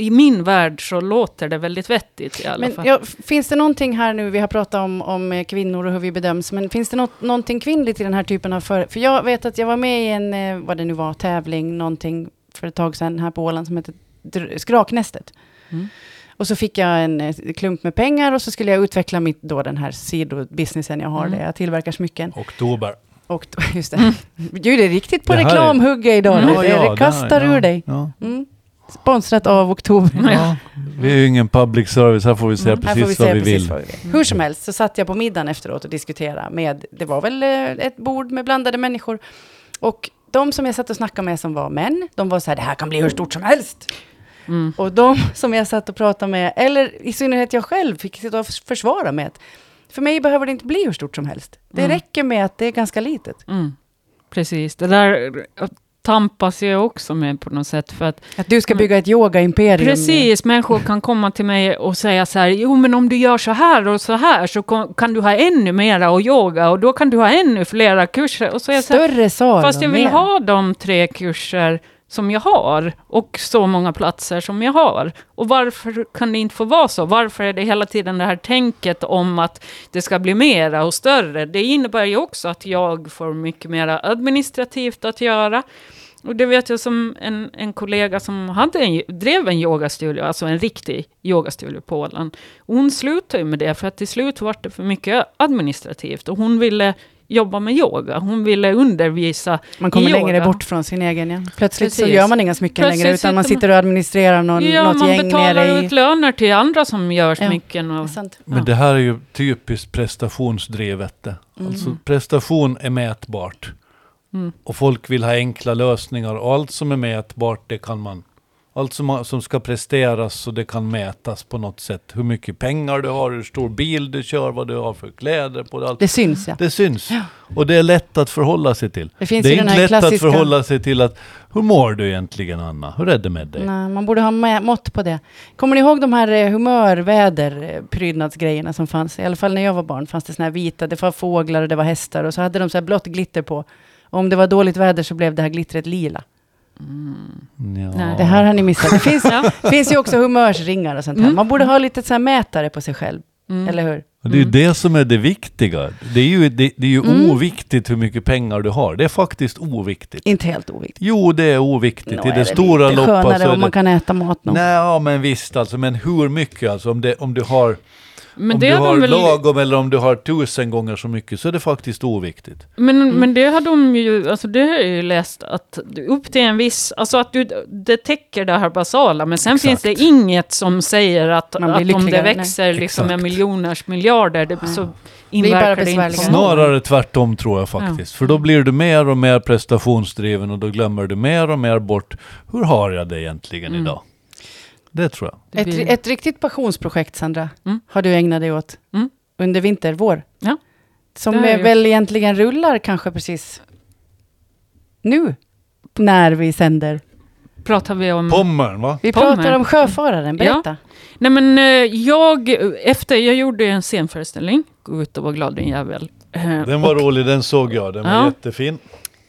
Speaker 2: I min värld så låter det väldigt vettigt i alla
Speaker 1: Men
Speaker 2: fall.
Speaker 1: ja, finns det någonting här nu, vi har pratat om, om eh, kvinnor och hur vi bedöms, men finns det något, någonting kvinnligt i den här typen av för... För jag vet att jag var med i en, eh, vad det nu var, tävling, någonting för ett tag sedan här på Åland som heter Dr- Skraknästet.
Speaker 2: Mm.
Speaker 1: Och så fick jag en eh, klump med pengar och så skulle jag utveckla mitt, då den här sidobusinessen jag har,
Speaker 2: Mm.
Speaker 1: där jag tillverkar smycken.
Speaker 3: Oktober.
Speaker 1: Och då, (laughs) just det. Gud, det är riktigt på
Speaker 3: Det här
Speaker 1: reklamhugget idag.
Speaker 2: Mm.
Speaker 1: Det, det kastar
Speaker 3: här-
Speaker 1: ur
Speaker 3: ja,
Speaker 1: dig.
Speaker 3: Ja.
Speaker 1: Mm. Sponsrat av Oktober.
Speaker 3: Ja, vi är ju ingen public service, här får vi säga
Speaker 1: Mm,
Speaker 3: precis,
Speaker 1: får vi säga
Speaker 3: vad, vi
Speaker 1: precis
Speaker 3: vill.
Speaker 1: vad vi vill. Hur som helst så satt jag på middagen efteråt och diskuterade med, det var väl eh, ett bord med blandade människor. Och de som jag satt och snackade med som var män, de var så här, det här kan bli hur stort som helst.
Speaker 2: Mm.
Speaker 1: Och de (laughs) som jag satt och pratade med, eller i synnerhet jag själv, fick sitta och försvara med att för mig behöver det inte bli hur stort som helst. Det
Speaker 2: Mm.
Speaker 1: räcker med att det är ganska litet.
Speaker 2: Mm. Precis, det där tampas jag också med på något sätt. För att
Speaker 1: Att du ska bygga ett yoga-imperium.
Speaker 2: Precis, människor kan komma till mig och säga så här, jo men om du gör så här och så här så kan du ha ännu mera och yoga och då kan du ha ännu flera kurser. Och så är
Speaker 1: Större sal
Speaker 2: fast jag vill
Speaker 1: mer.
Speaker 2: ha de tre kurser som jag har och så många platser som jag har. Och varför kan det inte få vara så? Varför är det hela tiden det här tänket om att det ska bli mera och större? Det innebär ju också att jag får mycket mera administrativt att göra. Och det vet jag som en, en kollega som hade en, drev en yogastudio, alltså en riktig yogastudio på Åland. Hon slutade ju med det för att till slut var det för mycket administrativt och hon ville jobba med yoga. Hon ville undervisa
Speaker 1: Man kommer
Speaker 2: i
Speaker 1: längre
Speaker 2: yoga.
Speaker 1: bort från sin egen. Ja. Plötsligt så
Speaker 2: Precis.
Speaker 1: gör man inga smycken
Speaker 2: Plötsligt
Speaker 1: längre, utan man
Speaker 2: sitter man-
Speaker 1: och administrerar någon,
Speaker 2: Ja,
Speaker 1: något
Speaker 2: man
Speaker 1: gäng
Speaker 2: betalar
Speaker 1: nere i...
Speaker 2: ut löner till andra som gör
Speaker 1: Ja.
Speaker 2: smycken. Och,
Speaker 1: sant.
Speaker 3: Men
Speaker 2: Ja.
Speaker 3: det här är ju typiskt prestationsdrivet. det. Alltså
Speaker 1: Mm.
Speaker 3: prestation är mätbart.
Speaker 2: Mm.
Speaker 3: Och folk vill ha enkla lösningar. Och allt som är mätbart, det kan man... Allt som, som ska presteras så det kan mätas på något sätt. Hur mycket pengar du har, hur stor bil du kör, vad du har för kläder på. Allt.
Speaker 1: Det syns ja.
Speaker 3: Det syns. Och det är lätt att förhålla sig till.
Speaker 1: Det finns
Speaker 3: det är inte lätt
Speaker 1: klassiska...
Speaker 3: att förhålla sig till att hur mår du egentligen Anna? Hur är det med dig?
Speaker 1: Nej, man borde ha mä- mått på det. Kommer ni ihåg de här eh, humör, väder, eh, prydnadsgrejerna som fanns? I alla fall när jag var barn fanns det såna här vita, det var fåglar och det var hästar och så hade de så här blått glitter på. Och om det var dåligt väder så blev det här glittret lila.
Speaker 3: Ja.
Speaker 2: Nej.
Speaker 1: Det här har ni missat. Det finns, (laughs)
Speaker 2: Ja.
Speaker 1: finns ju också humörsringar och sånt här.
Speaker 2: Mm.
Speaker 1: Man borde ha lite så här mätare på sig själv,
Speaker 2: Mm.
Speaker 1: eller hur?
Speaker 3: Och det är ju
Speaker 2: Mm.
Speaker 3: det som är det viktiga. Det är ju, det, det är ju
Speaker 1: Mm.
Speaker 3: oviktigt hur mycket pengar du har. Det är faktiskt oviktigt.
Speaker 1: Inte helt oviktigt.
Speaker 3: Jo, det är oviktigt.
Speaker 1: Nå,
Speaker 3: I
Speaker 1: är
Speaker 3: det stora loppet så är
Speaker 1: om man
Speaker 3: det...
Speaker 1: kan äta mat nog.
Speaker 3: Nej, ja, men visst alltså. Men hur mycket alltså? Om, det, om du har,
Speaker 2: Men
Speaker 3: om
Speaker 2: det
Speaker 3: du har
Speaker 2: de väl...
Speaker 3: lagom eller om du har tusen gånger så mycket så är det faktiskt oviktigt.
Speaker 2: Men,
Speaker 1: Mm.
Speaker 2: men det har de ju, alltså det har jag ju läst, att du- upp till en viss, alltså att du, det täcker det här basala, men sen
Speaker 3: Exakt.
Speaker 2: finns det inget som säger att, att om det
Speaker 1: nej.
Speaker 2: växer liksom med miljoners miljarder, det, så inverkar det inte.
Speaker 3: Snarare tvärtom tror jag faktiskt. För då blir du mer och mer prestationsdriven och då glömmer du mer och mer bort hur har jag det egentligen
Speaker 2: Mm.
Speaker 3: idag? Det tror jag.
Speaker 2: Det
Speaker 1: Ett,
Speaker 2: blir-
Speaker 1: ett riktigt passionsprojekt, Sandra,
Speaker 2: Mm.
Speaker 1: har du ägnat dig åt
Speaker 2: Mm.
Speaker 1: under vinter, vår.
Speaker 2: Ja,
Speaker 1: Som väl egentligen rullar kanske precis nu, när vi sänder.
Speaker 2: pratar vi om...
Speaker 3: Pommern va?
Speaker 1: Vi
Speaker 2: Pommer.
Speaker 1: pratar om sjöfararen, berätta.
Speaker 2: Nej men eh, jag, efter, jag gjorde en scenföreställning, gå ut och var glad din jävel. Eh,
Speaker 3: Den var rolig, den såg jag. Den var
Speaker 2: Ja.
Speaker 3: jättefin.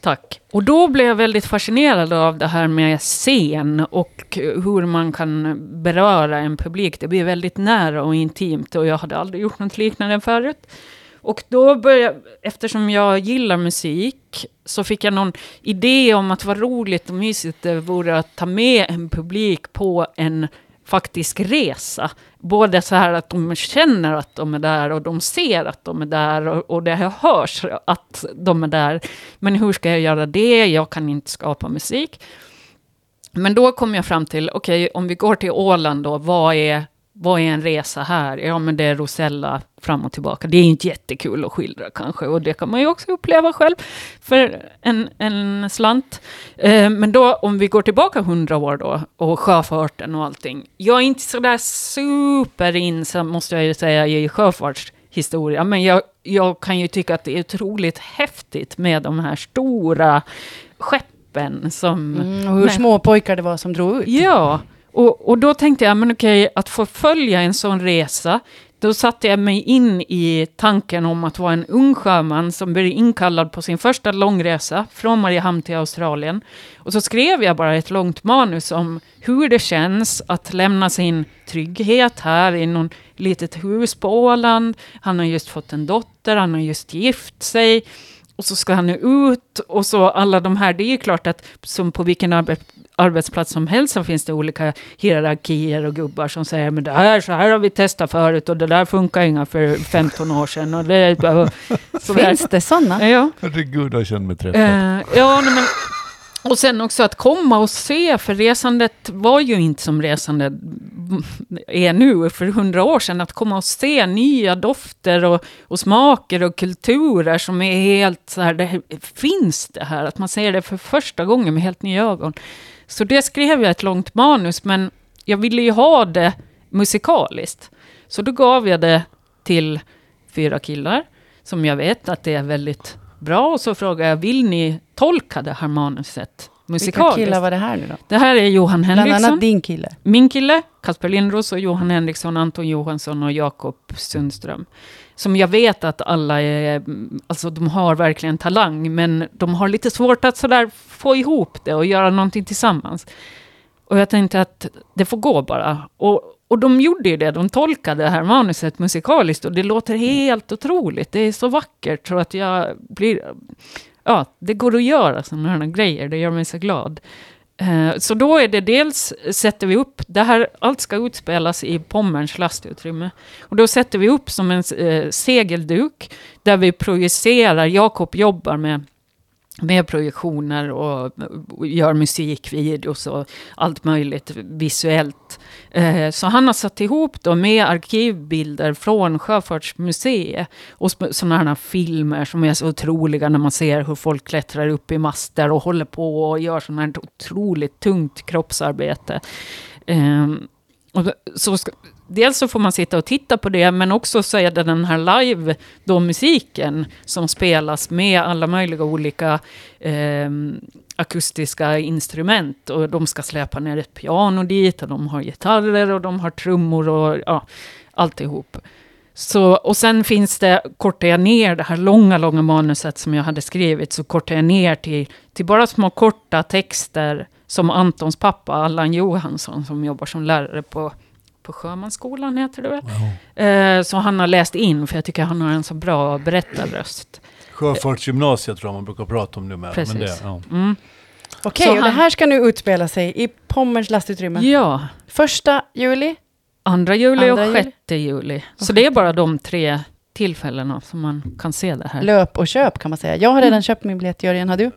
Speaker 2: Tack. Och då blev jag väldigt fascinerad av det här med scen och hur man kan beröra en publik. Det blir väldigt nära och intimt och jag hade aldrig gjort något liknande förut. Och då började, eftersom jag gillar musik, så fick jag någon idé om att vad roligt och mysigt det vore att ta med en publik på en faktisk resa. Både så här att de känner att de är där och de ser att de är där och, och det hörs att de är där. Men hur ska jag göra det? Jag kan inte skapa musik. Men då kom jag fram till, okej, om vi går till Åland då, vad är, vad är en resa här? Ja, men det är Rosella fram och tillbaka. Det är inte jättekul att skildra kanske, och det kan man ju också uppleva själv för en, en slant. Eh, men då, om vi går tillbaka hundra år då, och sjöfarten och allting. Jag är inte sådär super in, så måste jag ju säga, i sjöfartshistoria, men jag, jag kan ju tycka att det är otroligt häftigt med de här stora skeppen som...
Speaker 1: Mm, och hur
Speaker 2: Nej.
Speaker 1: små pojkar det var som drog ut.
Speaker 2: Ja, och, och då tänkte jag, men okej, att få följa en sån resa, då satte jag mig in i tanken om att vara en ung sjöman som blev inkallad på sin första långresa från Mariehamn till Australien. Och så skrev jag bara ett långt manus om hur det känns att lämna sin trygghet här i någon litet hus på Åland. Han har just fått en dotter, han har just gift sig. Och så ska han nu ut och så alla de här, det är ju klart att som på vilken arbe- arbetsplats som helst så finns det olika hierarkier och gubbar som säger men det här, så här har vi testat förut och det där funkar inga för 15 år sedan. Och det, (laughs) så.
Speaker 1: Finns det sådana?
Speaker 2: Ja,
Speaker 3: Herregud, jag känner mig träffad.
Speaker 2: eh, ja nej, men Och sen också att komma och se, för resandet var ju inte som resande är nu för hundra år sedan. Att komma och se nya dofter och, och smaker och kulturer som är helt så här, det finns det här. Att man ser det för första gången med helt nya ögon. Så det skrev jag ett långt manus, men jag ville ju ha det musikaliskt. Så då gav jag det till fyra killar, som jag vet att det är väldigt bra. Och så frågade jag, vill ni tolka det här manuset musikaliskt?
Speaker 1: Vilka killar var det här nu då?
Speaker 2: Det här är Johan
Speaker 1: Bland
Speaker 2: Henriksson,
Speaker 1: annat din kille.
Speaker 2: min kille, Kasper Lindros och Johan Henriksson, Anton Johansson och Jakob Sundström. Som jag vet att alla är, alltså de har verkligen talang, men de har lite svårt att sådär få ihop det och göra någonting tillsammans. Och jag tänkte att det får gå bara. Och, och de gjorde ju det, de tolkade det här manuset musikaliskt och det låter helt otroligt. Det är så vackert så att jag blir... Ja, det går att göra sådana här grejer, det gör mig så glad. Eh, Så då är det dels, sätter vi upp, det här, allt ska utspelas i Pommerns lastutrymme. Och då sätter vi upp som en eh, segelduk, där vi projicerar, Jakob jobbar med med projektioner och och gör musikvideos och allt möjligt visuellt. Eh, Så han har satt ihop då med arkivbilder från Sjöfartsmuseet och sådana här filmer som är så otroliga när man ser hur folk klättrar upp i master och håller på och gör sådana här otroligt tungt kroppsarbete. Eh, och så ska, dels så får man sitta och titta på det, men också så är det den här live, då musiken som spelas med alla möjliga olika eh, akustiska instrument. Och de ska släpa ner ett piano dit, och de har gitarrer och de har trummor och ja, alltihop. Så, och sen finns det, kortar jag ner det här långa, långa manuset som jag hade skrivit, så kortar jag ner till, till bara små korta texter som Antons pappa, Allan Johansson, som jobbar som lärare på, på Sjömansskolan, heter det väl? Eh, så han har läst in, för jag tycker han har en så bra berättarröst.
Speaker 3: Sjöfartsgymnasiet tror jag man brukar prata om numera. Men det,
Speaker 2: Precis.
Speaker 3: ja.
Speaker 2: Mm.
Speaker 1: Okej,
Speaker 2: Så
Speaker 1: och det
Speaker 2: han-
Speaker 1: här ska nu utspela sig i Pommerns lastutrymme.
Speaker 2: Ja,
Speaker 1: Första juli.
Speaker 2: andra juli
Speaker 1: Andra
Speaker 2: och
Speaker 1: juli.
Speaker 2: sjätte juli. Så det är bara de tre tillfällena som man kan se det här.
Speaker 1: Löp och köp kan man säga. Jag har redan köpt min biljett, Jörgen. Har du?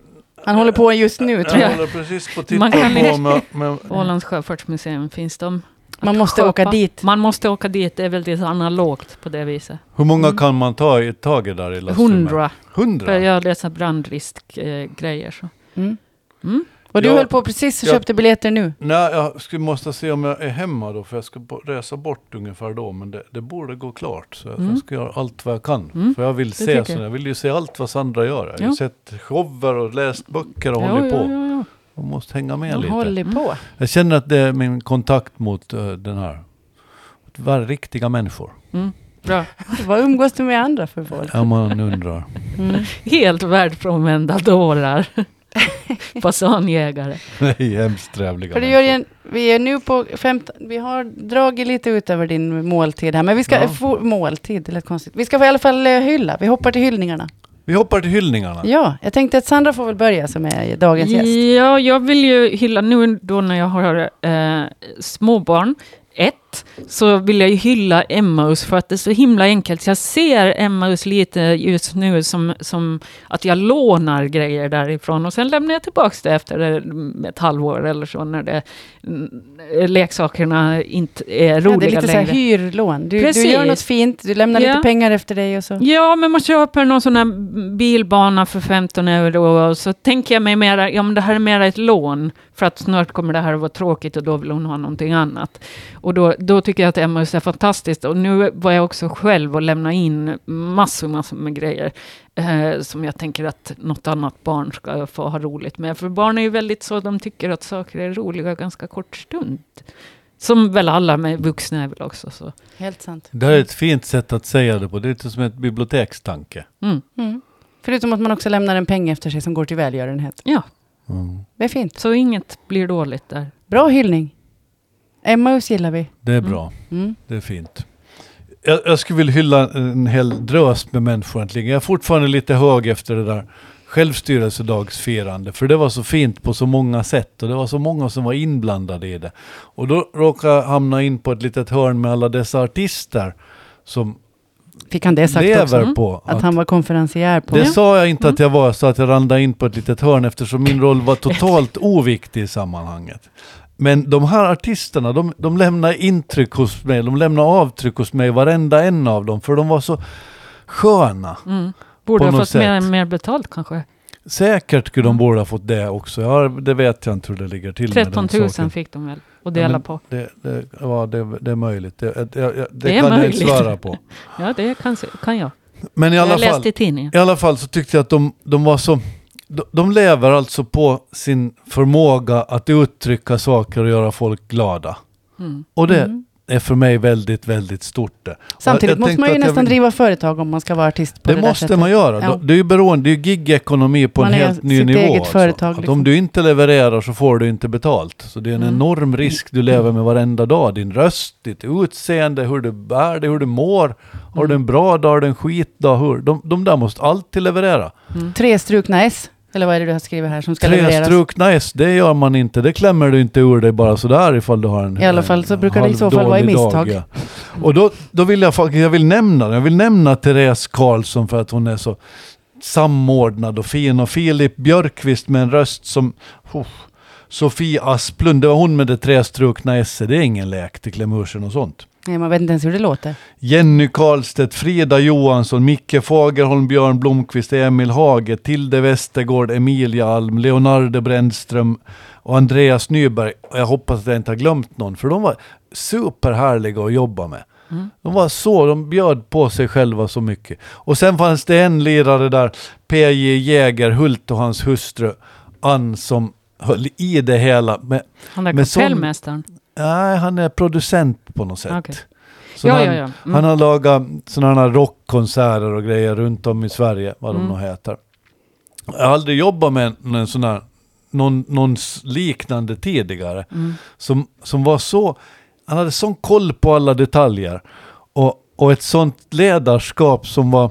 Speaker 1: Han håller på just nu, tror
Speaker 3: Jag
Speaker 1: jag.
Speaker 3: håller precis på att titta
Speaker 2: Man kan
Speaker 3: på med,
Speaker 2: Ålands sjöfartsmuseum finns de.
Speaker 1: Man måste
Speaker 2: köpa.
Speaker 1: åka dit.
Speaker 2: Man måste åka dit, det är väldigt analogt på det viset.
Speaker 3: Hur många
Speaker 2: Mm.
Speaker 3: kan man ta i taget där i lastrummet?
Speaker 2: Hundra. För
Speaker 3: Hundra?
Speaker 2: jag läser brandriskgrejer. så.
Speaker 1: Mm.
Speaker 2: Mm.
Speaker 1: Och du
Speaker 3: Ja.
Speaker 1: höll på precis och
Speaker 3: Ja.
Speaker 1: köpte biljetter nu.
Speaker 3: Nej, jag skulle måste se om jag är hemma då, för jag ska resa bort ungefär då. Men det, det borde gå klart. Så jag,
Speaker 2: Mm.
Speaker 3: jag ska göra allt vad jag kan.
Speaker 2: Mm.
Speaker 3: För jag vill se
Speaker 2: jag.
Speaker 3: så, jag vill ju se allt vad Sandra gör. Jag har ju
Speaker 2: Ja.
Speaker 3: sett shower och läst böcker och
Speaker 2: Ja,
Speaker 3: hållit
Speaker 2: ja,
Speaker 3: på.
Speaker 2: ja,
Speaker 3: Jag måste hänga med lite.
Speaker 1: håller på.
Speaker 3: Jag känner att det är min kontakt mot eh, den här. Att vara riktiga människor.
Speaker 2: Mm. Bra.
Speaker 1: Vad umgås du med andra för folk?
Speaker 3: Ja, man undrar.
Speaker 1: Mm.
Speaker 2: Helt världsfrånvända dårar. (laughs) Fasanjägare.
Speaker 3: Nej, hemskt trevliga
Speaker 1: För det vi är nu på 15, vi har dragit lite ut över din måltid här, men vi ska,
Speaker 3: Ja.
Speaker 1: få, måltid, det lät konstigt. Vi ska få i alla fall eh, hylla, vi hoppar till hyllningarna.
Speaker 3: Vi hoppar till hyllningarna.
Speaker 1: Ja, jag tänkte att Sandra får väl börja som är dagens gäst.
Speaker 2: Ja, jag vill ju hylla nu då när jag har eh, småbarn. Ett, så vill jag ju hylla Emmaus för att det är så himla enkelt. Jag ser Emmaus lite just nu som, som att jag lånar grejer därifrån och sen lämnar jag tillbaka det efter ett halvår eller så när det, leksakerna inte är
Speaker 1: Ja,
Speaker 2: roliga
Speaker 1: det är lite så här
Speaker 2: längre.
Speaker 1: hyrlån. Du, du gör något fint, du lämnar
Speaker 2: Ja.
Speaker 1: lite pengar efter dig och så.
Speaker 2: Ja, men man köper någon sån här bilbana för 15 euro och så tänker jag mig mera, ja men det här är mera ett lån för att snart kommer det här att vara tråkigt och då vill hon ha någonting annat. Och då, då tycker jag att Emmaus är fantastiskt och nu var jag också själv och lämnade in massor, massor med grejer eh, som jag tänker att något annat barn ska få ha roligt med. För barn är ju väldigt så, de tycker att saker är roliga ganska kort stund. Som väl alla med vuxna är väl också så.
Speaker 1: Helt sant.
Speaker 3: Det här är ett fint sätt att säga det på. Det är lite som ett bibliotekstanke.
Speaker 2: Mm.
Speaker 1: Mm. Förutom att man också lämnar en peng efter sig som går till välgörenhet.
Speaker 2: Ja,
Speaker 3: Mm.
Speaker 1: Det är fint.
Speaker 2: så inget blir dåligt där.
Speaker 1: Bra hyllning. Emmaus gillar vi.
Speaker 3: Det är
Speaker 2: Mm.
Speaker 3: bra.
Speaker 1: Mm.
Speaker 3: Det är fint. Jag, jag skulle vilja hylla en hel drös med människor äntligen. Jag är fortfarande lite hög efter det där självstyrelsedagsfirande. För det var så fint på så många sätt och det var så många som var inblandade i det. Och då råkade jag hamna in på ett litet hörn med alla dessa artister som
Speaker 1: Fick han det sagt
Speaker 3: lever
Speaker 1: också? Mm.
Speaker 3: på.
Speaker 1: Att han var konferencier på...
Speaker 3: det sa jag inte att jag var, så att jag randade in på ett litet hörn eftersom min roll var (laughs) totalt oviktig i sammanhanget. Men de här artisterna, de, de lämnar intryck hos mig, de lämnar avtryck hos mig, varenda en av dem, för de var så sköna.
Speaker 2: Mm. Borde ha fått mer,
Speaker 3: sätt.
Speaker 2: mer betalt kanske.
Speaker 3: Säkert skulle de borde ha fått det också. Ja, det vet jag inte hur det ligger till
Speaker 2: 13
Speaker 3: med den
Speaker 2: 000
Speaker 3: saken.
Speaker 2: fick de väl att
Speaker 3: Ja,
Speaker 2: dela
Speaker 3: men
Speaker 2: på.
Speaker 3: Det, det, ja, det, det är möjligt. Det, det, det,
Speaker 2: är
Speaker 3: kan jag
Speaker 2: möjligt.
Speaker 3: inte svara på. (laughs)
Speaker 2: Ja, det kan, kan jag.
Speaker 3: Men i
Speaker 2: Jag
Speaker 3: alla
Speaker 2: har
Speaker 3: fall,
Speaker 2: i
Speaker 3: i alla fall så tyckte jag att de, de var så... De, lever alltså på sin förmåga att uttrycka saker och göra folk glada.
Speaker 2: Mm.
Speaker 3: Och det
Speaker 1: Mm.
Speaker 3: är för mig väldigt, väldigt stort det.
Speaker 1: Samtidigt måste man ju nästan
Speaker 3: vill-
Speaker 1: driva företag om man ska vara artist på det,
Speaker 3: Det, måste
Speaker 1: sättet.
Speaker 3: man göra.
Speaker 1: Ja.
Speaker 3: Det är ju beroende, det är ju gigekonomi på
Speaker 1: Man
Speaker 3: en helt ny nivå.
Speaker 1: eget
Speaker 3: alltså.
Speaker 1: företag, liksom.
Speaker 3: Om du inte levererar så får du inte betalt. Så det är en
Speaker 1: Mm.
Speaker 3: enorm risk du lever med varenda dag. Din röst, ditt utseende, hur du bär dig, hur du mår. Har du en bra dag, har du en skitdag? Hur? De, de där måste alltid leverera.
Speaker 1: Tre strukna S, eller vad är det du har skrivit här som ska levereras?
Speaker 3: strukna S, det gör man inte. Det klämmer du inte ur dig bara sådär ifall du har en
Speaker 1: I alla fall så brukar det i så fall vara i misstag.
Speaker 3: ja. Och då, då vill jag faktiskt, jag vill nämna Jag vill nämna Therese Karlsson för att hon är så samordnad och fin. Och Filip Björkqvist med en röst som... Oh, Sofie Asplund, det var hon med det trestrukna S. Det är ingen lek till klemursen och sånt.
Speaker 1: Nej, man vet inte ens hur det låter.
Speaker 3: Jenny Karlstedt, Frida Johansson, Micke Fagerholm, Björn Blomqvist, Emil Hage, Tilde Westergård, Emilia Alm, Leonardo Brännström och Andreas Nyberg. Och jag hoppas att jag inte har glömt någon, för de var superhärliga att jobba med. De var så, de bjöd på sig själva så mycket. Och sen fanns det en lirare där, PJ Jägerhult och hans hustru Ann som höll i det hela. Men,
Speaker 2: Han där
Speaker 3: sån-
Speaker 2: kapellmästaren.
Speaker 3: Nej, han är producent på något sätt.
Speaker 2: Okej.
Speaker 3: Så
Speaker 2: Ja,
Speaker 3: han,
Speaker 2: ja, ja. Mm.
Speaker 3: han har lagat sådana rockkonserter och grejer runt om i Sverige, vad
Speaker 2: Mm.
Speaker 3: de nu heter. Jag har aldrig jobbat med en, sån här, någon, någon liknande tidigare.
Speaker 2: Mm.
Speaker 3: Som, som var så, han hade sån koll på alla detaljer. Och, och ett sånt ledarskap som var,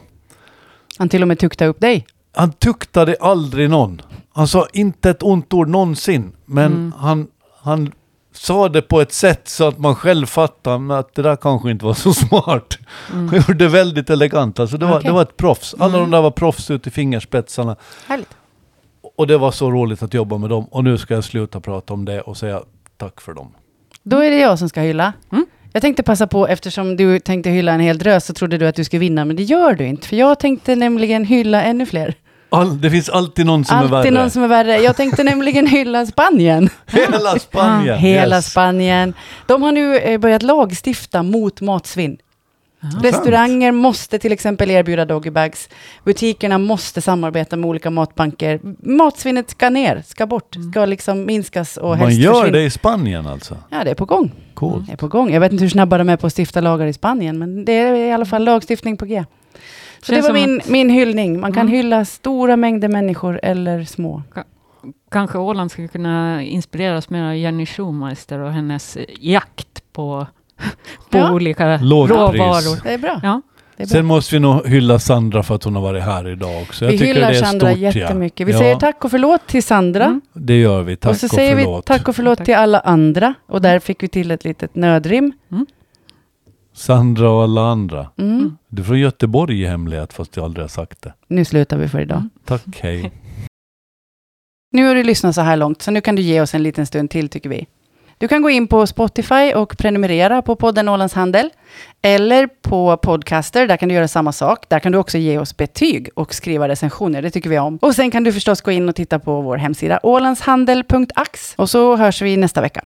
Speaker 1: Han till och med tukta upp dig.
Speaker 3: han tuktade aldrig någon. Han sa inte ett ont ord någonsin. Men
Speaker 2: Mm.
Speaker 3: han, han sa det på ett sätt så att man själv fattade att det där kanske inte var så (laughs) smart.
Speaker 2: Mm.
Speaker 3: Han gjorde det väldigt elegant. Alltså det, var,
Speaker 1: Okej.
Speaker 3: det var ett proffs. Alla
Speaker 2: Mm.
Speaker 3: de där var proffs ut i fingerspetsarna.
Speaker 1: Härligt.
Speaker 3: Och det var så roligt att jobba med dem. Och nu ska jag sluta prata om det och säga tack för dem.
Speaker 1: Då är det jag som ska hylla.
Speaker 2: Mm.
Speaker 1: Jag tänkte passa på, eftersom du tänkte hylla en hel drös, så trodde du att du skulle vinna, men det gör du inte. För jag tänkte nämligen hylla ännu fler.
Speaker 3: All, det finns alltid någon som är
Speaker 1: Alltid
Speaker 3: värre.
Speaker 1: någon som är värre. Jag tänkte nämligen hylla Spanien. (laughs)
Speaker 3: Hela Spanien!
Speaker 1: Hela
Speaker 3: yes.
Speaker 1: Spanien. De har nu eh, börjat lagstifta mot matsvinn. Restauranger måste till exempel erbjuda doggybags. Butikerna måste samarbeta med olika matbanker. Matsvinnet ska ner, ska bort, ska liksom minskas och
Speaker 3: Man
Speaker 1: helst
Speaker 3: gör
Speaker 1: försvinna.
Speaker 3: det i Spanien alltså?
Speaker 1: Ja, det är på gång.
Speaker 3: Coolt.
Speaker 1: Det är på gång. Jag vet inte hur snabba de är på att stifta lagar i Spanien, men det är i alla fall lagstiftning på G. Så det var min, min hyllning. Man kan
Speaker 2: Mm.
Speaker 1: hylla stora mängder människor eller små.
Speaker 2: Kanske Åland skulle kunna inspireras mer av Jenny Schumeister och hennes jakt på, (laughs) på
Speaker 1: Ja.
Speaker 2: olika
Speaker 3: Lågpris.
Speaker 2: råvaror.
Speaker 1: Det är bra.
Speaker 2: Ja.
Speaker 3: Sen måste vi nog hylla Sandra för att hon har varit här idag också. Jag
Speaker 1: vi
Speaker 3: tycker
Speaker 1: hyllar
Speaker 3: det är
Speaker 1: Sandra
Speaker 3: stort,
Speaker 1: jättemycket. Vi
Speaker 3: ja.
Speaker 1: säger tack och förlåt till Sandra.
Speaker 2: Mm.
Speaker 3: Det gör vi. Tack
Speaker 1: och så säger vi
Speaker 3: förlåt.
Speaker 1: tack och förlåt
Speaker 2: Tack.
Speaker 1: till alla andra. Och där fick vi till ett litet nödrim.
Speaker 3: Sandra och alla andra.
Speaker 1: Mm.
Speaker 3: Du är från Göteborg i hemlighet fast jag aldrig har sagt det.
Speaker 1: Nu slutar vi för idag.
Speaker 2: Mm.
Speaker 3: Tack, hej.
Speaker 1: Nu har du lyssnat så här långt, så nu kan du ge oss en liten stund till tycker vi. Du kan gå in på Spotify och prenumerera på podden Ålands Handel. Eller på Podcaster, där kan du göra samma sak. Där kan du också ge oss betyg och skriva recensioner, det tycker vi om. Och sen kan du förstås gå in och titta på vår hemsida ålandshandel.ax. Och så hörs vi nästa vecka.